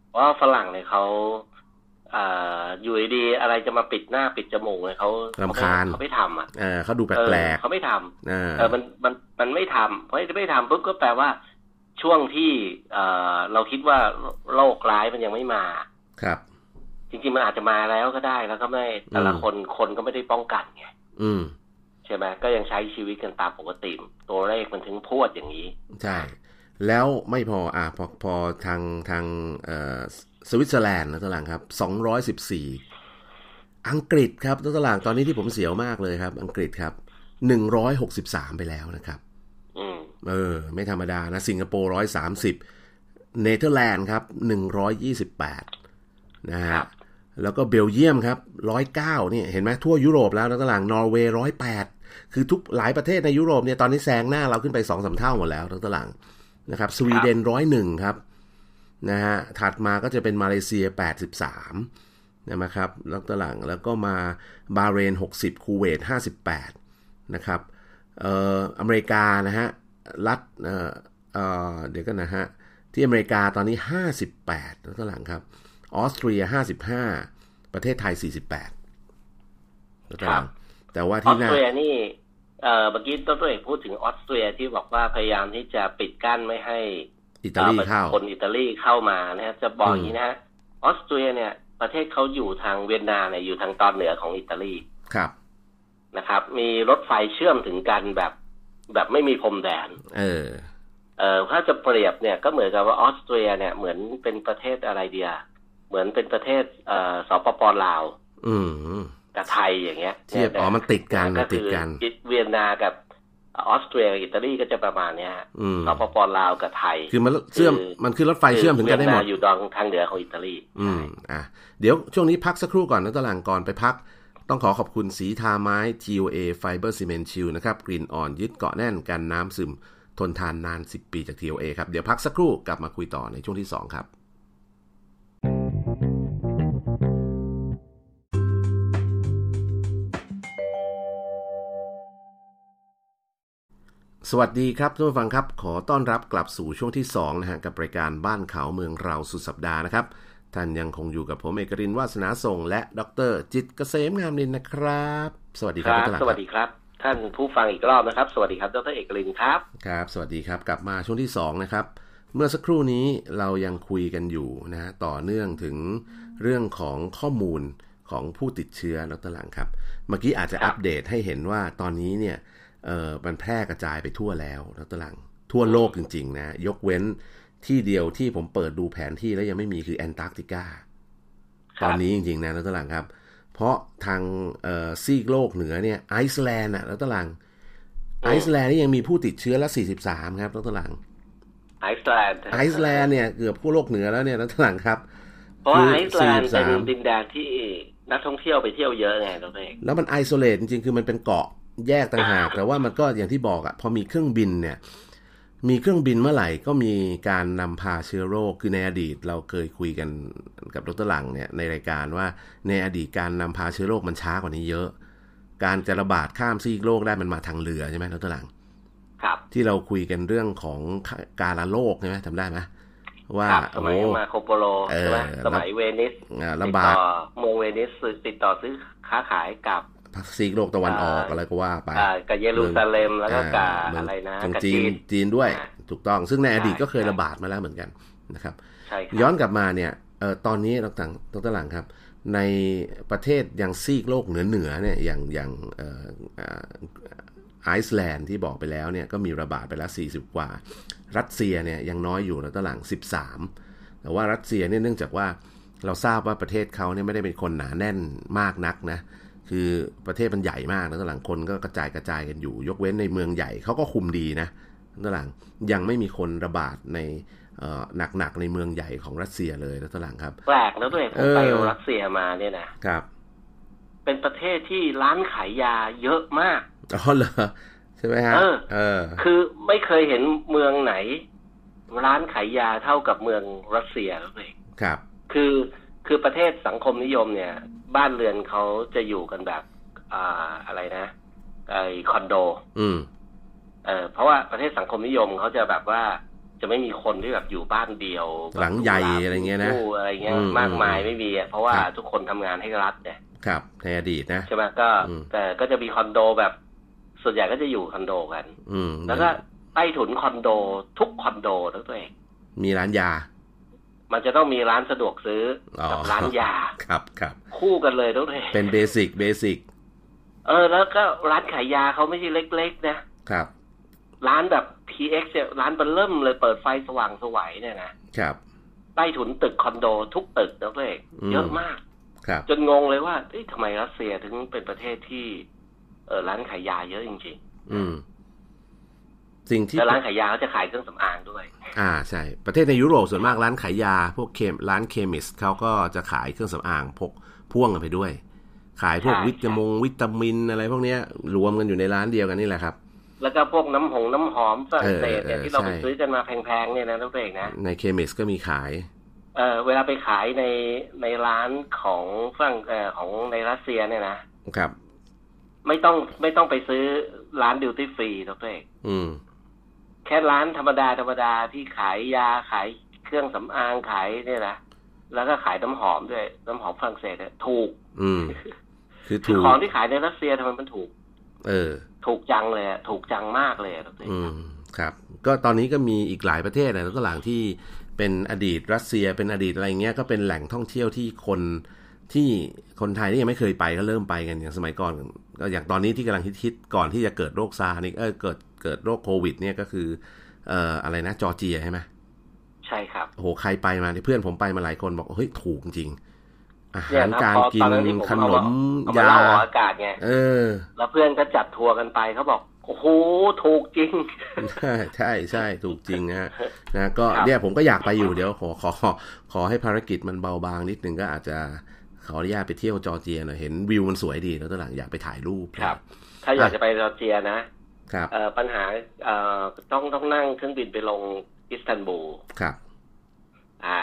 เพราะว่าฝรั่งเนี่ยเขาอ่าอยู่ดีๆอะไรจะมาปิดหน้าปิดจมูกเลยเขาเขารำไม่คาญเขาไม่ทำอะเออเขาดูแปเออลกเขาไม่ทำๆเออเออมันมันมันไม่ทำเพราะไม่ทำปุ๊บก็แปลว่า ช่วงที่เอ่อเราคิดว่าโรคร้ายมันยังไม่มา ครับ จริงๆมันอาจจะมาแล้วก็ได้แล้วก็ไม่แต่ละอืมคนคนก็ไม่ได้ป้องกันไงอืมใช่ไหมก็ยังใช้ชีวิตกันตามปกติ ตัวเลขมันถึงพรวดอย่างนี้ ใช่ แล้วไม่พออะพอพอทางทางเอ่อสวิตเซอร์แลนด์นะตลาดครับ214อังกฤษครับตลาดตอนนี้ที่ผมเสียวมากเลยครับ อังกฤษครับ163ไปแล้วนะครับอืมเออ ไม่ธรรมดานะ สิงคโปร์ร้อยสามสิบเนเธอร์แลนด์ครับหนึ่งร้อยยี่สิบแปดนะครัฮะ แล้วก็เบลเยียมครับร้อยเก้านี่เห็นไหมทั่วยุโรปแล้วแล้วก็หลังนอร์เวย์ร้อยแปดคือทุกหลายประเทศในยุโรปเนี่ยตอนนี้แซงหน้าเราขึ้นไปสองสาเท่าหมดแล้วทั้งตารางนะครับสวีเดนร้อยหนึ่งครับนะฮะถัดมาก็จะเป็นมาเลเซียแปดสิบสามนะครับแล้วตารางแล้วก็มาบาห์เรนหกสิบคูเวตห้าสิบแปดนะครับเอ่ออเมริกานะฮะรัฐเอ่อเอ่อเดี๋ยวกันนะฮะที่อเมริกาตอนนี้ 58แล้วก็หลังครับ ออสเตรีย 55 ประเทศไทย 48แล้วก็หลังแต่ว่าออที่สหน้าเตรียนี่เอ่อเมื่อกี้ต้นตัวเอกพูดถึงออสเตรียที่บอกว่าพยายามที่จะปิดกั้นไม่ให้อิตาลีอ่อเข้าคนอิตาลีเข้ามานะฮะจะบอกอืมอย่างนี้นะฮะออสเตรียเนี่ย ประเทศเขาอยู่ทางเวียนนาเนี่ยอยู่ทางตอนเหนือของอิตาลีครับนะครับ มีรถไฟเชื่อมถึงกันแบบแบบไม่มีพรมแดน เออ เอ่อถ้าจะเปรียบเนี่ยก็เหมือนกับว่าออสเตรียเนี่ยเหมือนเป็นประเทศอะไรเดีย เหมือนเป็นประเทศเอ่อสปปลาวอืมกับไทยอย่างเงี้ยเทียบยะอ๋อมันติดกันก็มันติคืดอกันเวียนนากับออสเตรียกับอิตาลีก็จะประมาณเนี้ยฮะอืมสปปลาวกับไทย คือมันเชื่อมคือมันคือรถไฟเชื่อมถึงกันได้หมดเวียนาอยู่ดองทางเหนือของอิตาลี อืมอะเดี๋ยวช่วงนี้พักสักครู่ก่อนนะตารางก่อนไปพัก ต้องขอขอบคุณสีทาไม้ TOA Fiber Cement Shield นะครับกลิ่นอ่อนยึดเกาะแน่นกันน้ำซึม ทนทานนาน 10 ปีจาก TOA ครับ เดี๋ยวพักสักครู่กลับมาคุยต่อในช่วงที่ 2 ครับ สวัสดีครับท่านผู้ฟังครับ ขอต้อนรับกลับสู่ช่วงที่2นะฮะกับรายการบ้านเขาเมืองเราสุดสัปดาห์นะครับ ท่านยังคงอยู่กับผมเอกรินทร์วาสนาส่ง และดรจิตรเกษมงามนินนะครับ สวัสดีคครับรับท่านสวัสดีครับท่านผู้ฟังอีกรอบนะครับ สวัสดีครับดรเอกลินครับครับ สวัสดีครับกลับมาช่วงที่2นะครับเมื่อสักครู่นี้เรายังคุยกันอยู่นะฮะต่อเนื่องถึงเรื่องของข้อมูลของผู้ติดเชื้อดรหลังครับ เมื่อกี้อาจจะครับอัปเดตให้เห็นว่าตอนนี้เนี่ย เออมันแพร่กระจายไปทั่วแล้วดรหลังทั่วโลกจริง ๆ นะ ยกเว้นที่เดียวที่ผมเปิดดูแผนที่แล้วยังไม่มีคือแอนตาร์กติกาครับตอนนี้จริง ๆ นะแล้วตลังครับ เพราะทางเอ่อซีกโลกเหนือเนี่ยไอซ์แลนด์อะแล้วตลังไอซ์แลนด์นี่ยังมีผู้ติดเชื้อละ 43 ครับแล้วตลังไอซ์แลนด์ไอซ์แลนด์เนี่ยเกือบขั้วโลกเหนือแล้วเนี่ยแล้วตลังครับเพราะว่าคือไอซ์แลนด์เป็น43ดินแดนที่นักท่องเที่ยวไปเที่ยวเยอะไงดรเอกแล้วมัน isolate จริงๆคือมันเป็นเกาะ แยกต่างหาก แต่ว่ามันก็อย่างที่บอกอะพอมีเครื่องบินเนี่ยมีเครื่องบินเมื่อไหร่ก็มีการนำพาเชื้อโรค คือในอดีตเราเคยคุยกันกับดรหลังเนี่ยในรายการว่าในอดีตการนำพาเชื้อโรคมันช้ากว่านี้เยอะ การจะระบาดข้ามซีกโลกได้มันมาทางเรือใช่ไหมดรหลัง ครับ ที่เราคุยกันเรื่องของการละโลกใช่ไหมจำได้ไหมว่าครับสมัยโอ้มาโคโปโลเออใช่ไหมสมัยเวนิสอ่าติระดบาต่ดอเมืองเวนิสติดต่อซื้อค้าขายกับพ ซีกโลกตะวันออกอะไรก็ว่าไปอ่ากับเยรูซาเล็มแล้วก็กับเมืงอะไรนะของกับจีจีนนจีนด้วยอ่าถูกต้องซึ่งในอดีตใช่ก็เคยใช่ระบาดมาแล้วเหมือนกันนะครับใช่ครับย้อนกลับมาเนี่ยเออตอนนี้ดรดรหลังครับ ในประเทศยังซีกโลกเหนือเหนือๆเนี่ยอย่างอย่างเอ่อเอ่อไอซ์แลนด์ที่บอกไปแล้วเนี่ยก็มีระบาดไปแล้ว 40 กว่า รัสเซียเนี่ยยังน้อยอยู่ดรหลัง 13 แต่ว่ารัสเซียเนี่ยเนื่องจากว่าเราทราบว่าประเทศเขาเนี่ยไม่ได้เป็นคนหนาแน่นมากนักนะ คือประเทศมันใหญ่มากนะตอนหลังคนก็กระจายกระจายกันอยู่ ยกเว้นในเมืองใหญ่เขาก็คุมดีนะตอนหลังยังไม่มีคนระบาดในเอ่อหนักๆในเมืองใหญ่ของรัสเซียเลยนะตอนหลังครับแปลกนะตัวเองผเอมอไปรัสเซียมาเนี่ยนะครับ เป็นประเทศที่ร้านขายยาเยอะมากอ๋อเหรอใช่ไหมฮะเออเออคือไม่เคยเห็นเมืองไหน ร้านขายยาเท่ากับเมืองรัสเซียแล้วเองครับ คือคือประเทศสังคมนิยมเนี่ย บ้านเรือนเขาจะอยู่กันแบบ อ่าอะไรนะไอคอนโด อืม เออเพราะว่าประเทศสังคมนิยมเขาจะแบบว่าจะไม่มีคนที่แบบอยู่บ้านเดียวแบบหลังใหญ่อะไรเงี้ยนะคู่อะไรเงี้ยอืมมากมายไม่มีอะเพราะว่าครับทุกคนทำงานให้รัฐเนี่ยครับในอดีตนะใช่ไหมก็อืมแต่ก็จะมีคอนโดแบบ ส่วนใหญ่ก็จะอยู่คอนโดกัน อืมแล้วก็ใต้ถุนคอนโด ทุกคอนโดทั้งตัวเองมีร้านยา มันจะต้องมีร้านสะดวกซื้อออกับร้านยาครับครับคู่กันเลยทั้งตัวเองเป็น basic basicเออ แล้วก็ร้านขายยาเขาไม่ใช่เล็ก ๆ นะครับ ร้านแบบ PX เนี่ยร้านเบลเริ่มเลยเปิดไฟสว่างสวัยเนี่ยนะครับใต้ถุนตึกคอนโดทุกตึกทั้งตัวเองอืมเยอะมากครับ จนงงเลยว่าเอ๊ะทำไมรัสเซียถึงเป็นประเทศที่เออร้านขายยาเยอะจริงอืม สิ่งๆที่แล้วร้านขายยาเขาจะขายเครื่องสำอางด้วย อ่าใช่ประเทศในยุโรปส่วนมากร้านขายยา พวกเคมร้านเคมิสเขาก็จะขายเครื่องสำอางพกพ่วงกันไปด้วย ขายพวกใช่วิตามงวิตามินอะไรพวกเนี้ยรวมกันอยู่ในร้านเดียวกันนี่แหละครับ แล้วก็พวกน้ำหงน้ำหอมฝรั่งเศสเนี่ยเออเออที่เราไปใช่ซื้อกันมาแพงๆเนี่ยนะทุกเองนะในเคมิสก็มีขายเออเวลาไปขายในในร้านของฝรั่งเออของในรัสเซียเนี่ยนะครับ ไม่ต้องไม่ต้องไปซื้อร้านดิวตี้ฟรีทุกเองอืม แค่ร้านธรรมดาธรรมดาที่ขายยาขายเครื่องสำอางขายเนี่ยนะแล้วก็ขายน้ำหอมด้วยน้ำหอมฝรั่งเศสเนี่ยถูก อืมคือคือถูกของที่ขายในรัสเซียทำไมมันถูก เออ ถูกจังเลยอะถูกจังมากเลยอะทุกเองอืมครับ ก็ตอนนี้ก็มีอีกหลายประเทศนะแล้วก็หลังที่เป็นอดีตรัสเซียเป็นอดีตอะไรเงี้ยก็เป็นแหล่งท่องเที่ยวที่คน ที่คนไทยที่ยังไม่เคยไปก็เริ่มไปกันอย่างสมัยก่อนก็อย่างตอนนี้ที่กำลังฮิตๆก่อนที่จะเกิดโรคซาร์นี่เออเกิดเกิดโรคโควิด เนี่ยก็คือเอ่ออะไรนะจอร์เจียใช่ไหมใช่ครับโอ้โหใครไปมาเนี่ยเพื่อนผมไปมาหลายคนบอกเฮ้ยถูกจริงอาเนี่หายรนะการพอกิตนอนนั้นที่ผมขนเอามเอามายาเล่าออกอากาศไงเออ แล้วเพื่อนก็จัดทัวร์กันไปเขาบอกโอ้โหถูกจริง ใช่ใช่ใช่ถูกจริงนะฮะนะก็ครับเนี่ยผมก็อยากไปอยู่เดี๋ยวขอขอขอให้ภารกิจมันเบาบางนิดนึงก็อาจจะ ขออนุญาตไปเที่ยวจอร์เจียหน่อยเห็นวิวมันสวยดีแล้วตอนหลังอยากไปถ่ายรูปครับ ถ้าอยากจะไปจอร์เจียนะครับเอ่อปัญหาเอ่อต้องต้องนั่งเครื่องบินไปลงอิสตันบูลครับอ่า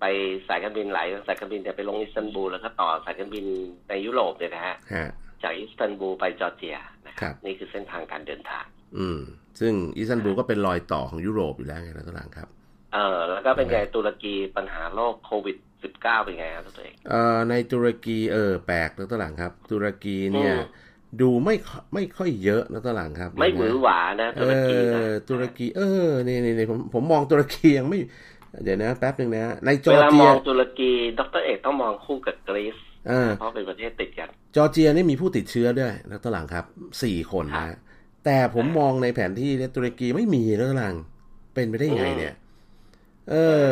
ไปสายการบินหลายสายการบินจะไปลงอิสตันบูลแล้วก็ต่อสายการบินในยุโรปเนี่ยนะฮะฮะจากอิสตันบูลไปจอร์เจียนะคครับนี่คือเส้นทางการเดินทาง อืม ซึ่งอิสตันบูลก็เป็นรอยต่อของยุโรปอยู่แล้วไงแล้วตอนหลังครับ เออแล้วก็เป็นไงตุรกีปัญหาโรคโควิด -19 เป็นไงครับตัวเองเอ่อในตุรกีเออแปลกแล้วตอนหลังครับ ตุรกีเนี่ยอืมดูไม่ค่อยไม่ค่อยเยอะแล้วตอนหลังครับ ไม่หวือหวานะเอตุรกีนะอตุรกีเออนี่นี่นี่ผมผมมองตุรกียังไม่เดี๋ยวนะแป๊บหนึ่งนะในจอเวร์ลาเจีมยองตุรกีดรเอกต้องมองคู่กับกรีซเออเพราะเป็นประเทศติดกันจอร์เจียนี่มีผู้ติดเชื้อด้วยแล้วตอนหลังครับสี่คนครันะบแต่ผมมองในแผนที่เนี่ยตุรกีไม่มีแล้วตอนหลังเป็นไปได้ยังไงเนี่ย เออ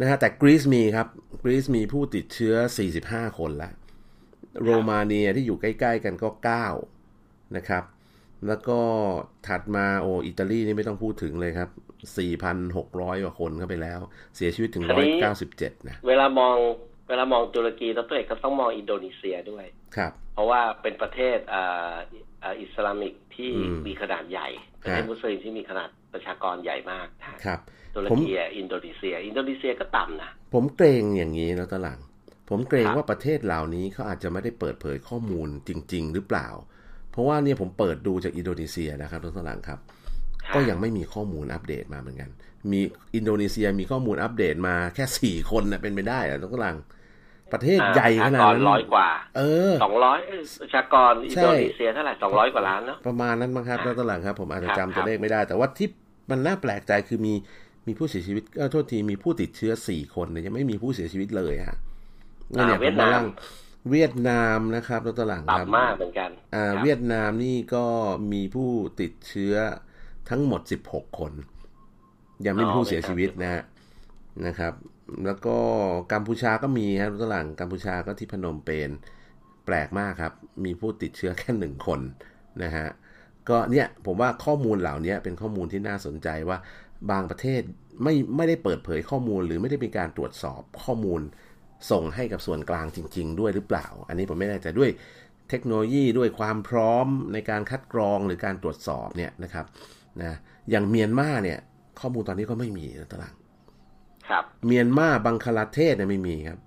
นะฮะแต่กรีซมีครับกรีซมีผู้ติดเชื้อ 45 คนแล้ว โรมาเนียที่อยู่ใกล้ ๆ กันก็ 9 นะครับ แล้วก็ถัดมาโออิตาลีนี่ไม่ต้องพูดถึงเลยครับ 4,600 กว่าคนเข้าไปแล้ว เสียชีวิตถึงคราวนี้197 นะ เวลามองเวลามองตุรกีดรเอกก็ต้องมองอินโดนีเซียด้วยครับ เพราะว่าเป็นประเทศอ่าอ่า Islamic ที่อืมมีขนาดใหญ่ประเทศมุสลิมที่มีขนาดประชากรใหญ่มากนะครับ ตุรกีอะผมอินโดนีเซีย อินโดนีเซียก็ต่ำนะ ผมเกรงอย่างนี้แล้วตอนหลังผมเกรงครับว่าประเทศเหล่านี้เขาอาจจะไม่ได้เปิดเผยข้อมูลจริง ๆ หรือเปล่า เพราะว่าเนี่ยผมเปิดดูจากอินโดนีเซียนะครับตอนหลังครับ ก็ยังไม่มีข้อมูลอัปเดตมาเหมือนกัน มีอินโดนีเซียมีข้อมูลอัปเดตมาแค่สี่คนนะเป็นไปได้เหรอตอนหลังประเทศใหญ่ขนาดนั้นร้อยกว่า เออสองร้อยประชากรอินโดนีเซียเท่าไหร่สองร้อยกว่าล้านเนาะประมาณนั้นมั้งครับแล้วตอนหลังครับ ผมอาจจะครับจำตัวเลขไม่ได้ แต่ว่าที่มันน่าแปลกใจคือมี มีผู้เสียชีวิตก็โทษทีมีผู้ติดเชื้อสี่คนเนี่ยยังไม่มีผู้เสียชีวิตเลยฮะเนี่ยผมมาลั่งเวียดนามนะครับแล้วตอนหลังครับต่ำมากเหมือนกันอ่าครับเวียดนามนี่ก็มีผู้ติดเชื้อทั้งหมด16คน ยังไม่มีผู้เสียชีวิตนะฮะนะครับ แล้วก็กัมพูชาก็มีครับตอนหลังกัมพูชาก็ที่พนมเปญแปลกมากครับ มีผู้ติดเชื้อแค่หนึ่งคนนะฮะก็เนี่ยผมว่าข้อมูลเหล่านี้เป็นข้อมูลที่น่าสนใจว่า บางประเทศไม่ไม่ได้เปิดเผยข้อมูล หรือไม่ได้มีการตรวจสอบข้อมูล ส่งให้กับส่วนกลางจริง ๆ ด้วยหรือเปล่า อันนี้ผมไม่แน่ใจด้วยเทคโนโลยีด้วยความพร้อมในการคัดกรองหรือการตรวจสอบเนี่ยนะครับนะอย่างเมียนมาเนี่ย ข้อมูลตอนนี้ก็ไม่มีนะตารางครับเมียนมาบังคลาเทศเนี่ยไม่มีครับ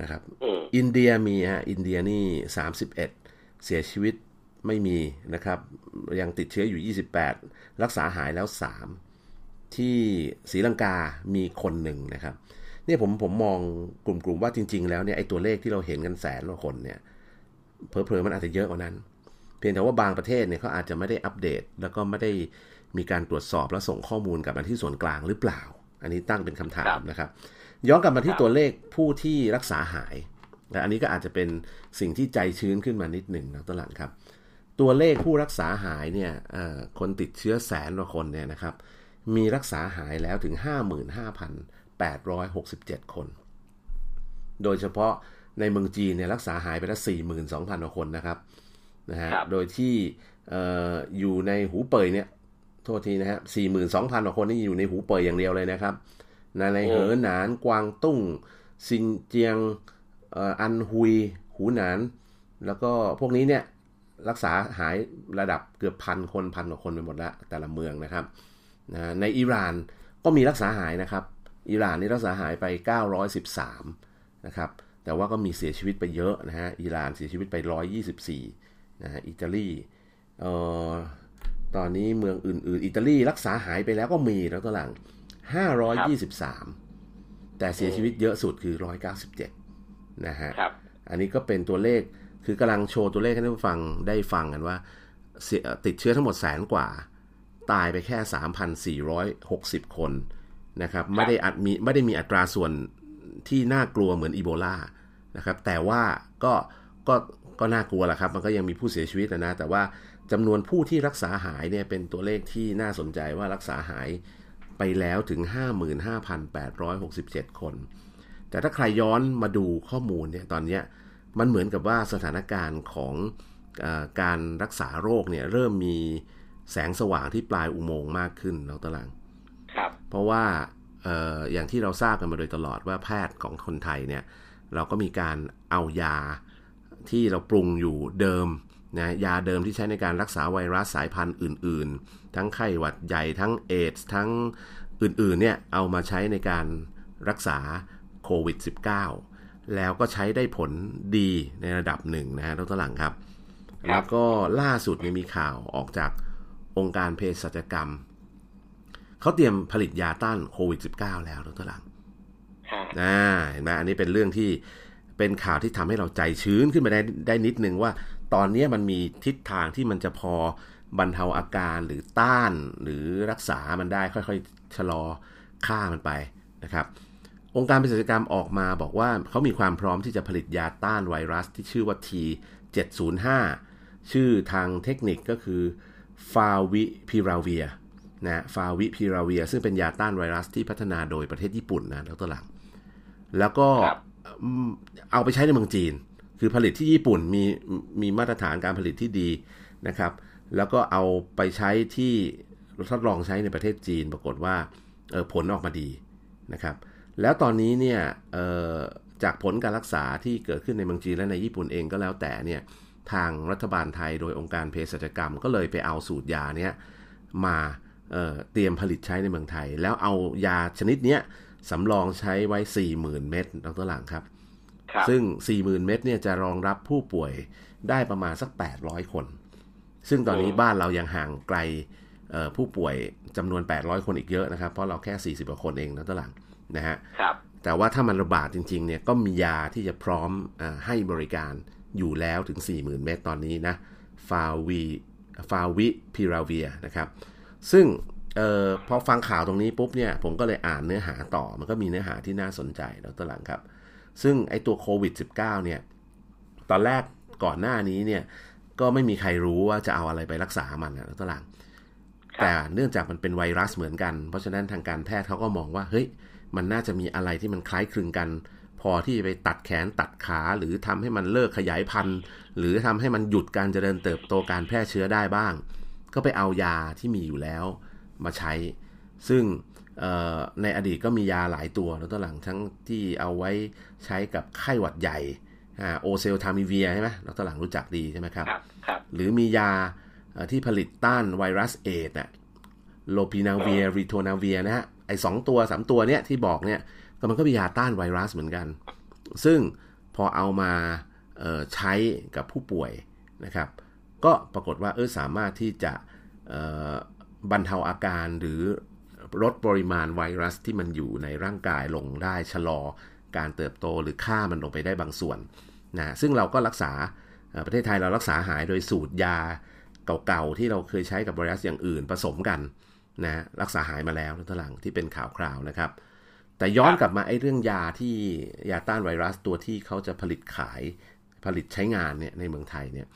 นะครับอืมอินเดียมีฮะอินเดียนี่31เสียชีวิตไม่มีนะครับ ยังติดเชื้ออยู่ 28 รักษาหายแล้ว 3 ที่ศรีลังกามีคนหนึ่งนะครับเนี่ยผมผมมองกลุ่มๆว่าจริง ๆ แล้วเนี่ยไอ้ตัวเลขที่เราเห็นกันแสนกว่าคนเนี่ยเพอเพอมันอาจจะเยอะกว่านั้น เพียงแต่ว่าบางประเทศเนี่ยเขาอาจจะไม่ได้อัปเดต แล้วก็ไม่ได้มีการตรวจสอบและส่งข้อมูลกลับมาที่ส่วนกลางหรือเปล่า อันนี้ตั้งเป็นคำถามนะครับ ย้อนกลับมาที่ตัวเลขผู้ที่รักษาหายและอันนี้ก็อาจจะเป็นสิ่งที่ใจชื้นขึ้นมานิดหนึ่งนะต้นหลังครับ ตัวเลขผู้รักษาหายเนี่ยคนติดเชื้อแสนกว่าคนเนี่ยนะครับ มีรักษาหายแล้วถึง 55,867 คน โดยเฉพาะในเมืองจีนเนี่ยรักษาหายไปแล้ว 42,000กว่าคนนะครับนะฮะครับโดยที่เอ่ออยู่ในหูเป่ยเนี่ยโทษทีนะฮะ42,000กว่าคนนี่อยู่ในหูเป่ยอย่างเดียวเลยนะครับในในเหอหนานกวางตุ้งซินเจียงเอ่ออันฮุย หูหนาน แล้วก็พวกนี้เนี่ยรักษาหายระดับเกือบพันคนพันกว่าคนไปหมดแล้วแต่ละเมืองนะครับ นะในอิหร่านก็มีรักษาหายนะครับ อิหร่านนี่รักษาหายไป 913 นะครับ แต่ว่าก็มีเสียชีวิตไปเยอะนะฮะ อิหร่านเสียชีวิตไป 124 นะฮะ อิตาลี เอ่อ ตอนนี้เมืองอื่น ๆ อิตาลีรักษาหายไปแล้วก็มีแล้วตัวหลัง 523 แต่เสียชีวิตเยอะสุดคือ 197 นะฮะครับอันนี้ก็เป็นตัวเลข คือกำลังโชว์ตัวเลขให้ท่านผู้ฟังได้ฟังกันว่าเสียติดเชื้อทั้งหมดแสนกว่า ตายไปแค่ 3,460 คนนะครับไม่ได้อัดมีไม่ได้มีอัตราส่วนที่น่ากลัวเหมือนอีโบลานะครับแต่ว่าก็ก็ก็น่ากลัวแหละครับมันก็ยังมีผู้เสียชีวิตนะนะแต่ว่าจำนวนผู้ที่รักษาหายเนี่ยเป็นตัวเลขที่น่าสนใจว่ารักษาหายไปแล้วถึง 55,867 คน แต่ถ้าใครย้อนมาดูข้อมูลเนี่ยตอนเนี้ยมันเหมือนกับว่าสถานการณ์ของเออการรักษาโรคเนี่ยเริ่มมี แสงสว่างที่ปลายอุโมงค์มากขึ้นเราตารางครับ เพราะว่าเอออย่างที่เราทราบกันมาโดยตลอดว่าแพทย์ของคนไทยเนี่ย เราก็มีการเอายาที่เราปรุงอยู่เดิมนะยาเดิมที่ใช้ในการรักษาไวรัสสายพันธุ์อื่น ๆ ทั้งไข้หวัดใหญ่ทั้งเอดส์ทั้งอื่น ๆ เนี่ย เอามาใช้ในการรักษาโควิด -19 แล้วก็ใช้ได้ผลดีในระดับหนึ่งนะฮะดรหลังครับ แล้วก็ล่าสุดเนี่ยมีข่าวออกจาก องค์การเภสัชกรรม เขาเตรียมผลิตยาต้านโควิด -19 แล้วดรหลังฮะอ่าเห็นไหมอันนี้เป็นเรื่องที่เป็นข่าวที่ทำให้เราใจชื้นขึ้นมาได้ได้นิดนึงว่า ตอนนี้มันมีทิศทางที่มันจะพอบรรเทาอาการหรือต้านหรือรักษามันได้ค่อยๆชะลอค่ามันไปนะครับ องค์การเภสัชกรรมออกมาบอกว่าเขามีความพร้อมที่จะผลิตยาต้านไวรัสที่ชื่อว่า T705 ชื่อทางเทคนิคก็คือ ฟาวิพิราเวียนะฟาวิพิราเวีย ซึ่งเป็นยาต้านไวรัสที่พัฒนาโดยประเทศญี่ปุ่นนะดรหลัง แล้วก็ครับอืมเอาไปใช้ในเมืองจีน คือผลิตที่ญี่ปุ่นมีมีมาตรฐานการผลิตที่ดีนะครับ แล้วก็เอาไปใช้ที่ทดลองใช้ในประเทศจีนปรากฏว่าเออผลออกมาดีนะครับ แล้วตอนนี้เนี่ยเอ่อจากผลการรักษาที่เกิดขึ้นในเมืองจีนและในญี่ปุ่นเองก็แล้วแต่เนี่ย ทางรัฐบาลไทยโดยองค์การเภสัชกรรม ก็เลยไปเอาสูตรยาเนี้ยมาเอ่อเตรียมผลิตใช้ในเมืองไทย แล้วเอายาชนิดเนี้ยสำรองใช้ไว้ 40,000 เม็ดดรหลังครับครับซึ่ง 40,000 เม็ดเนี่ยจะรองรับผู้ป่วยได้ประมาณสัก 800 คน ซึ่งตอนนี้อืมบ้านเรายังห่างไกลเอ่อผู้ป่วยจำนวน 800 คนอีกเยอะนะครับ เพราะเราแค่ 40กว่าคนเองนะตวหลังนะฮะครับแต่ว่าถ้ามันระบาดจริงๆเนี่ยก็มียาที่จะพร้อมอให้บริการ อยู่แล้วถึง 40,000 เม็ดตอนนี้นะฟาวีฟาวิพิราเวียนะครับ ซึ่งออพอฟังข่าวตรงนี้ปุ๊บเนี่ย ผมก็เลยอ่านเนื้อหาต่อ มันก็มีเนื้อหาที่น่าสนใจแล้วตหลังครับ ซึ่งไอตัวโควิด -19 เนี่ย ตอนแรกก่อนหน้านี้เนี่ย ก็ไม่มีใครรู้ว่าจะเอาอะไรไปรักษามันนะตหลัง แต่เนื่องจากมันเป็นไวรัสเหมือนกัน เพราะฉะนั้นทางการแพทย์เขาก็มองว่า เฮ้ย มันน่าจะมีอะไรที่มันคล้ายคลึงกัน พอที่จะไปตัดแขนตัดขาหรือทำให้มันเลิกขยายพันธุ์ หรือทำให้มันหยุดการเจริญเติบโตการแพร่เชื้อได้บ้าง ก็ไปเอายาที่มีอยู่แล้วมาใช้ ซึ่งในอดีตก็มียาหลายตัวแล้วตอนหลังทั้งที่เอาไว้ใช้กับไข้หวัดใหญ่โอเซลทามิเวียใช่ไหมแล้วตอนหลังรู้จักดีใช่ไหมครับรบหรือมียาที่ผลิตต้านไวรัสเอดอะโลปีนาเวียริโทนาเวียนะฮะไอสองตัวสามตัวเนี้ยที่บอกเนี่ย ก็มันก็มียาต้านไวรัสเหมือนกัน ซึ่งพอเอามาใช้กับผู้ป่วยนะครับ ก็ปรากฏว่าเออสามารถที่จะบรรเทาอาการหรือลดปริมาณไวรัสที่มันอยู่ในร่างกายลงได้ชะลอการเติบโตหรือฆ่ามันลงไปได้บางส่วนนะซึ่งเราก็รักษาประเทศไทยเรารักษาหายโดยสูตรยาเก่าๆ ที่เราเคยใช้กับไวรัสอย่างอื่นผสมกันนะรักษาหายมาแล้วทหลังที่เป็นข่าวคราวนะครับ แต่ย้อนกลับมาไอ้เรื่องยาที่ยาต้านไวรัสตัวที่เขาจะผลิตขายผลิตใช้งานเนี่ยในเมืองไทยเนี่ย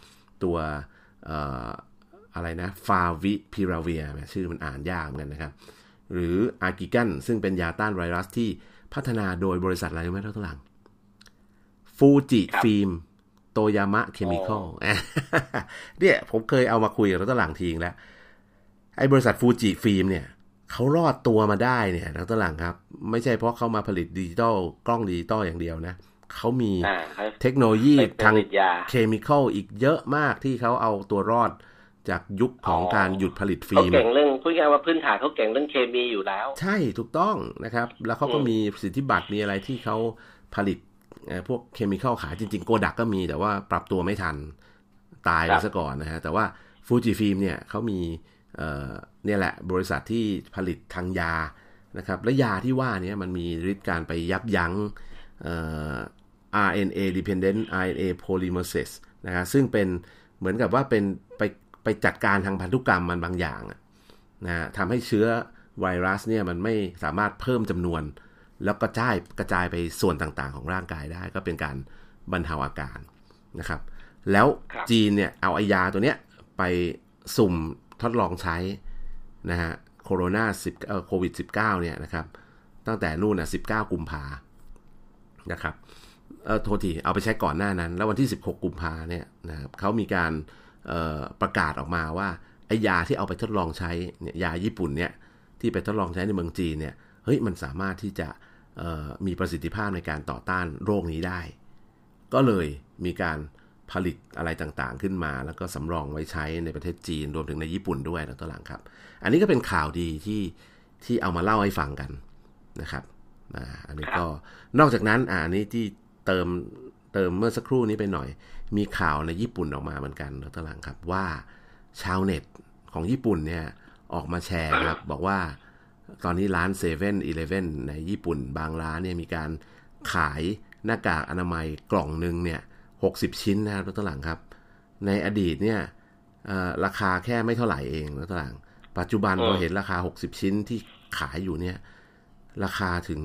ตัวอะไรนะฟาวิพิราเวียร์ชื่อมันอ่านยากเหมือนกันนะครับ หรืออาร์กิกันซึ่งเป็นยาต้านไวรัสที่พัฒนาโดยบริษัทอะไรรู้ไหมท่านหลัง Fujifilm Toyama Chemical เนี่ยผมเคยเอามาคุยกับรัตหลังทีงแล้ว ไอ้บริษัท Fujifilm เนี่ย เขารอดตัวมาได้เนี่ยนักตลังครับ ไม่ใช่เพราะเขามาผลิตดิจิตอลกล้องดิจิตอลอย่างเดียวนะเขามีเทคโนโลยีทาง chemical อีกเยอะมากที่เขาเอาตัวรอดจากยุคของการหยุดผลิตฟิล์มเขาเก่งเรื่องพูดง่ายว่าพื้นฐานเขาเก่งเรื่องเคมีอยู่แล้ว ใช่ถูกต้องนะครับ แล้วเขาก็มีสิทธิบัตรมีอะไรที่เขาผลิตพวก chemical ขายจริง ๆ โกดักก็มีแต่ว่าปรับตัวไม่ทันตายไปซะก่อนนะฮะแต่ว่าฟูจิฟิล์มเนี่ยเขามี เนี่ยแหละบริษัทที่ผลิตทางยานะครับและยาที่ว่านี้มันมีฤทธิ์การไปยับยั้ง RNA dependent RNA polymerase นะฮะซึ่งเป็นเหมือนกับว่าเป็นไปไปจัดการทางพันธุกรรมมันบางอย่างนะทำให้เชื้อไวรัสเนี่ยมันไม่สามารถเพิ่มจำนวน แล้วก็จ่ายกระจายไปส่วนต่างๆ ของร่างกายได้ ก็เป็นการบรรเทาอาการนะครับ แล้วจีนเนี่ยเอาไอยาตัวเนี้ยไปสุ่มทดลองใช้ นะฮะโคโรนาสิบเอ่อโควิดสิบเก้าเนี่ยนะครับตั้งแต่นู่นอะสิบเก้ากุมภานะครับเออโทษทีเอาไปใช้ก่อนหน้านั้น แล้ววันที่สิบหกกุมภาเนี่ยนะครับเขามีการประกาศออกมาว่าไอ้ยาที่เอาไปทดลองใช้เนี่ยยาญี่ปุ่นเนี่ยที่ไปทดลองใช้ในเมืองจีนเนี่ยเฮ้ยมันสามารถที่จะมีประสิทธิภาพในการต่อต้านโรคนี้ได้ ก็เลยมีการ ผลิตอะไรต่างๆขึ้นมา แล้วก็สำรองไว้ใช้ในประเทศจีนรวมถึงในญี่ปุ่นด้วยนะตัวหลังครับ อันนี้ก็เป็นข่าวดีที่ที่เอามาเล่าให้ฟังกันนะครับอันนี้ก็นอกจากนั้นอ่าอันนี้ที่เติมเติมเมื่อสักครู่นี้ไปหน่อย มีข่าวในญี่ปุ่นออกมาเหมือนกันนะตัวหลังครับว่าชาวเน็ตของญี่ปุ่นเนี่ยออกมาแชร์ครับบอกว่าตอนนี้ร้านเซเว่นอีเลฟเว่นในญี่ปุ่น บางร้านเนี่ยมีการขายหน้ากากอนามัยกล่องหนึ่งเนี่ย 60 ชิ้นนะครับรถตลังครับ ในอดีตเนี่ยราคาแค่ไม่เท่าไหร่เองรถตลัง ปัจจุบันเราเห็นราคา 60 ชิ้นที่ขายอยู่เนี่ย ราคาถึง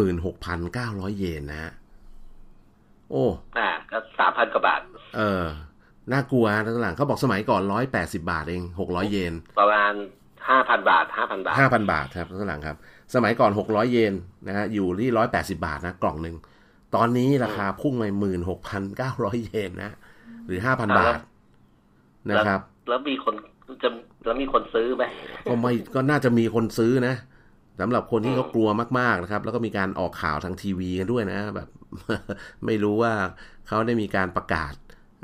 16,900 เยนนะฮะโอ้อ่าก็สามพันกว่าบาท เออ น่ากลัวรถตลังเขาบอกสมัยก่อน180บาทเอง600เยน ประมาณ5,000บาท5,000บาท5,000บาทครับรถตลังครับ สมัยก่อน600เยนนะฮะอยู่ที่180บาทนะกล่องหนึ่ง ตอนนี้ราคาพุ่งไปหมื่นหกพันเก้าร้อยเยนนะ หรือห้าพันบาทนะครับ แล้วมีคนจะแล้วมีคนซื้อไหมก็ไม่ก็น่าจะมีคนซื้อนะสำหรับคนที่เขากลัวมากๆนะครับ แล้วก็มีการออกข่าวทางทีวีกันด้วยนะ แบบ ไม่รู้ว่าเขาได้มีการประกาศ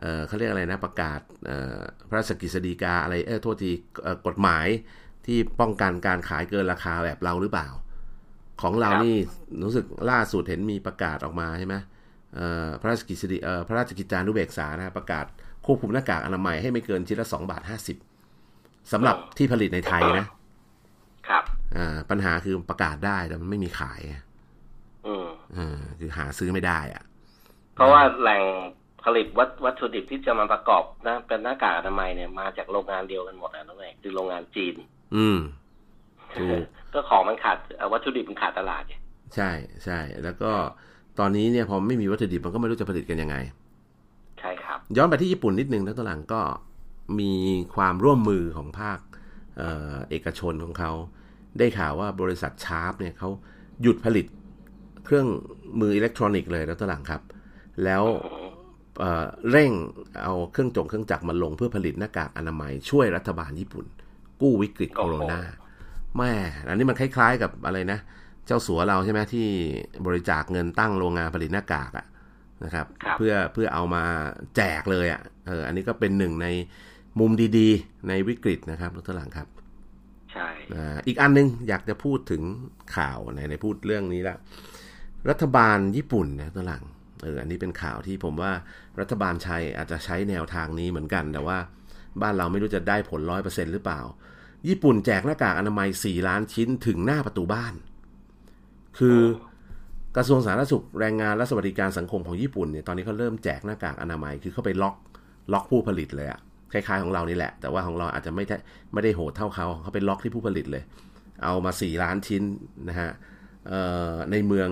เออเขาเรียกอะไรนะ ประกาศเออพระราชกิจสดีกาอะไรเออโทษทีกฎหมายที่ป้องกันการขายเกินราคาแบบเราหรือเปล่า ของเรานี่รู้สึกล่าสุดเห็นมีประกาศออกมาใช่ไหมพระราชกิจสิพระราชกิจจานุเบกษานะประกาศควบคุมหน้ากากอนามัยให้ไม่เกินชิ้นละสองบาทห้าสิบสำหรับที่ผลิตในไทยนะ ครับปัญหาคือประกาศได้แต่มันไม่มีขายอืมเออคือหาซื้อไม่ได้ อะ เพราะว่าแหล่งผลิตวัตวัตถุดิบที่จะมาประกอบนะเป็นหน้ากากอนามัยเนี่ยมาจากโรงงานเดียวกันหมดนะน้องเอกคือโรงงานจีน อืม ถูกก็ของมันขาดเอ่อวัตถุดิบมันขาดตลาดไงใช่ใช่แล้วก็ตอนนี้เนี่ยพอไม่มีวัตถุดิบมันก็ไม่รู้จะผลิตกันยังไง ใช่ครับ ย้อนไปที่ญี่ปุ่นนิดนึงแล้วตอนหลังก็มีความร่วมมือของภาคเอ่อเอกชนของเขา ได้ข่าวว่าบริษัทชาร์ปเนี่ยเขาหยุดผลิตเครื่องมืออิเล็กทรอนิกส์เลยแล้วตอนหลังครับ แล้วเอ่อเร่งเอาเครื่องจงเครื่องจักรมาลงเพื่อผลิตหน้ากากอนามัยช่วยรัฐบาลญี่ปุ่น กู้วิกฤตโคโรนา แม่อันนี้มันคล้ายๆกับอะไรนะ เจ้าสัวเราใช่ไหมที่บริจาคเงินตั้งโรงงานผลิตหน้ากากอะนะครับครับเพื่อเพื่อเอามาแจกเลยอะ่ะเอออันนี้ก็เป็นหนึ่งในมุมดีๆ ในวิกฤตนะครับรถหลังครับ ใช่อ่าอีกอันนึงอยากจะพูดถึงข่าวในในพูดเรื่องนี้ละรัฐบาลญี่ปุ่นนะรถหลังเอออันนี้เป็นข่าวที่ผมว่ารัฐบาลไทยอาจจะใช้แนวทางนี้เหมือนกัน แต่ว่าบ้านเราไม่รู้จะได้ผลร้อยเปอร์เซ็นหรือเปล่า ญี่ปุ่นแจกหน้ากากอนามัย 4 ล้านชิ้นถึงหน้าประตูบ้าน คือกระทรวงสาธารณสุขแรงงานและสวัสดิการสังคมของญี่ปุ่นเนี่ยตอนนี้เขาเริ่มแจกหน้ากากอนามัยคือเขาไปล็อกล็อกผู้ผลิตเลยอะคล้ายๆของเรานี่แหละ แต่ว่าของเราอาจจะไม่ได้ไม่ได้โหดเท่าเขาเขาไปล็อกที่ผู้ผลิตเลย เอามา 4 ล้านชิ้นนะฮะในเมือง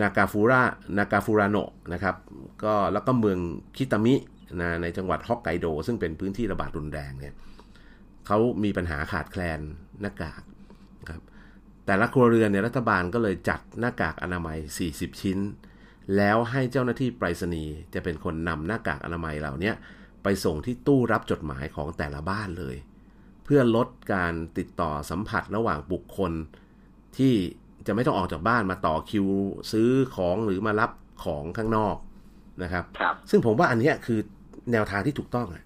นากาฟูระนากาฟูราโนะนะครับก็แล้วก็เมืองคิตามินะในจังหวัดฮอกไกโด ซึ่งเป็นพื้นที่ระบาดรุนแรงเนี่ย เขามีปัญหาขาดแคลนหน้ากากครับแต่ละครัวเรือนเนี่ยรัฐบาลก็เลยจัดหน้ากากอนามัย 40 ชิ้น แล้วให้เจ้าหน้าที่ไปรษณีย์จะเป็นคนนำหน้ากากอนามัยเหล่าเนี้ยไปส่งที่ตู้รับจดหมายของแต่ละบ้านเลย เพื่อลดการติดต่อสัมผัสระหว่างบุคคล ที่จะไม่ต้องออกจากบ้านมาต่อคิวซื้อของหรือมารับของข้างนอกนะครับครับซึ่งผมว่าอันเนี้ยคือแนวทางที่ถูกต้องอะคือ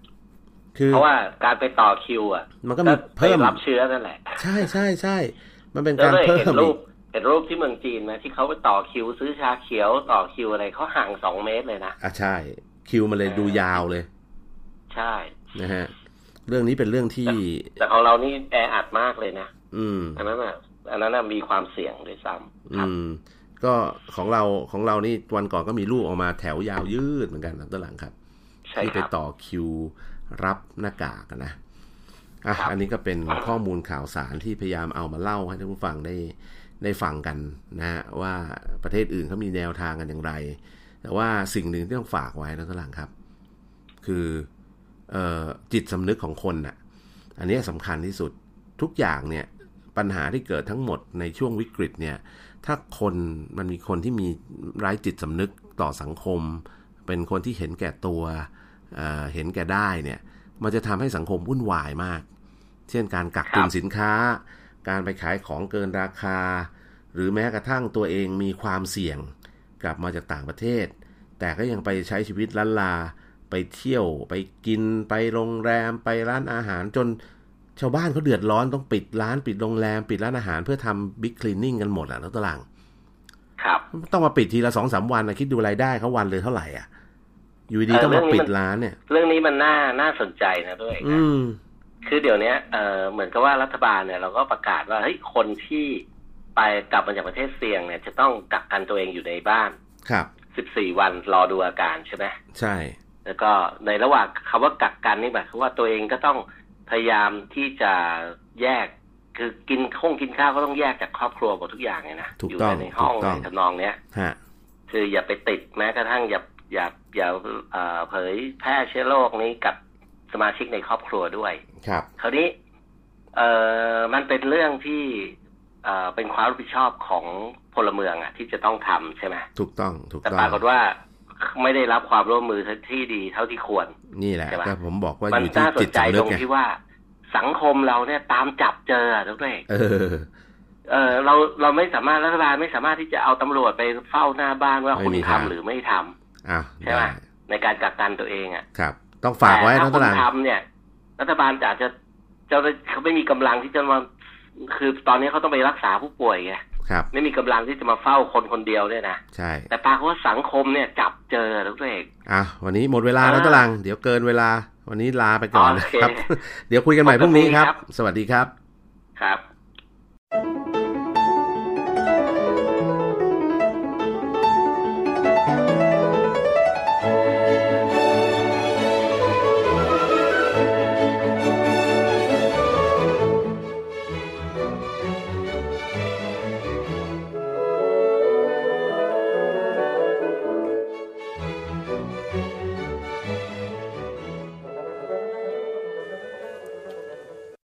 เพราะว่าการไปต่อคิว อะ มันก็มีเพิ่มไปรับเชื้อนั่นแหละ ใช่ใช่ใช่มันเป็นแล้วการเลยเพิ่เห็นมรูอีปกเห็นรูปที่เมืองจีนไหมที่เขาไปต่อคิวซื้อชาเขียวต่อคิวอะไรเขาห่างสองเมตรเลยนะอะใช่ คิวมันเลยดูยาวเลย ใช่นะฮะเรื่องนี้เป็นเรื่องที่ แต่ของเรานี่แออัดมากเลยนะอืมอันนั้นอะอันนั้นนะมีความเสี่ยงด้วยซ้ำคอืรับมก็ของเราของเรานี่วันก่อนก็มีรูปออกมาแถวยาวยืดเหมือนกันนะตอนหลังครับใช่ ที่คไปรับต่อคิวรับหน้ากากอะนะอะครับอันนี้ก็เป็นข้อมูลข่าวสารที่พยายามเอามาเล่าให้ท่านผู้ฟังได้ได้ฟังกันนะฮะว่าประเทศอื่นเขามีแนวทางกันอย่างไร แต่ว่าสิ่งหนึ่งที่ต้องฝากไว้นะท่านหลังครับ คือเอ่อจิตสำนึกของคนน่ะ อันนี้สำคัญที่สุดทุกอย่างเนี่ยปัญหาที่เกิดทั้งหมดในช่วงวิกฤตเนี่ย ถ้าคนมันมีคนที่มีไร้จิตสำนึกต่อสังคม เป็นคนที่เห็นแก่ตัว เอ่อเห็นแก่ได้เนี่ย มันจะทำให้สังคมวุ่นวายมาก เช่นการกักตุนครับสินค้า การไปขายของเกินราคา หรือแม้กระทั่งตัวเองมีความเสี่ยงกลับมาจากต่างประเทศ แต่ก็ยังไปใช้ชีวิตล้านลา ไปเที่ยว ไปกิน ไปโรงแรม ไปร้านอาหารจนชาวบ้านเขาเดือดร้อนต้องปิดร้านปิดโรงแรม ปิดร้านอาหารเพื่อทำบิ๊กคลีนนิ่งกันหมดอะแล้วตารางครับ ต้องมาปิดทีละสองสามวันนะคิดดูรายได้เขาวันเลยเท่าไหร่อะ อยู่ดีเออต้องมาเรื่องนี้ปิดมันร้านเนี่ย เรื่องนี้มันน่าน่าสนใจนะด้วยนะอืมคือเดี๋ยวเนี้ยเออเหมือนกับว่ารัฐบาลเนี่ยเราก็ประกาศว่าเฮ้ยคนที่ไปกลับมาจากประเทศเสี่ยงเนี่ยจะต้องกักกันตัวเองอยู่ในบ้าน ครับ14วันรอดูอาการใช่ไหมใช่ แล้วก็ในระหว่างคำว่ากักกันนี่หมายความว่าตัวเองก็ต้องพยายามที่จะแยกคือกินข้งกินข้าวก็ต้องแยกจากครอบครัวหมดทุกอย่างเลยนะถูกอยู่ต้องในห้องถูกต้องในทำนองเนี้ยฮะคืออย่าไปติดแม้กระทั่งอย่า อย่าอย่าเอ่อเผยแพร่เชื้อโรคนี้กับสมาชิกในครอบครัวด้วย ครับ คราวนี้ เอ่อมันเป็นเรื่องที่เอ่อเป็นความรับผิดชอบของพลเมืองอะที่จะต้องทำใช่ไหมถูกต้องถูกแต่ต้องปรากฏว่าไม่ได้รับความร่วมมือที่ดีเท่าที่ควร นี่แหละใช่ปะก็ผมบอกว่ามัอยู่ที่น่าสจินตใจสำนึตกรงไงที่ว่า สังคมเราเนี่ยตามจับเจออะทุกท่านเออเออเราเราไม่สามารถรัฐบาลไม่สามารถที่จะเอาตำรวจไปเฝ้าหน้าบ้านว่าไม่คุณมีทำทางหรือไม่ทำอ้าว ใช่ไหมได้ในการกักกันตัวเองอะครับ ต้องฝากไว้แต่นะถ้าตคุณลาดทำเนี่ย รัฐบาลอาจจะเจ้าหน้าเขาไม่มีกำลังที่จะมา คือตอนนี้เขาต้องไปรักษาผู้ป่วยไงครับไม่มีกำลังที่จะมาเฝ้าคนคนเดียวเนี่ยนะใช่ แต่ปรากฏว่าสังคมเนี่ยจับเจอทุกท่านอะวันนี้หมดเวลาแล้วอ่าตารางเดี๋ยวเกินเวลา วันนี้ลาไปก่อนโอนะเคครับ เดี๋ยวคุยกันใหม่พรุ่งนี้ครับครับสวัสดีครับครับ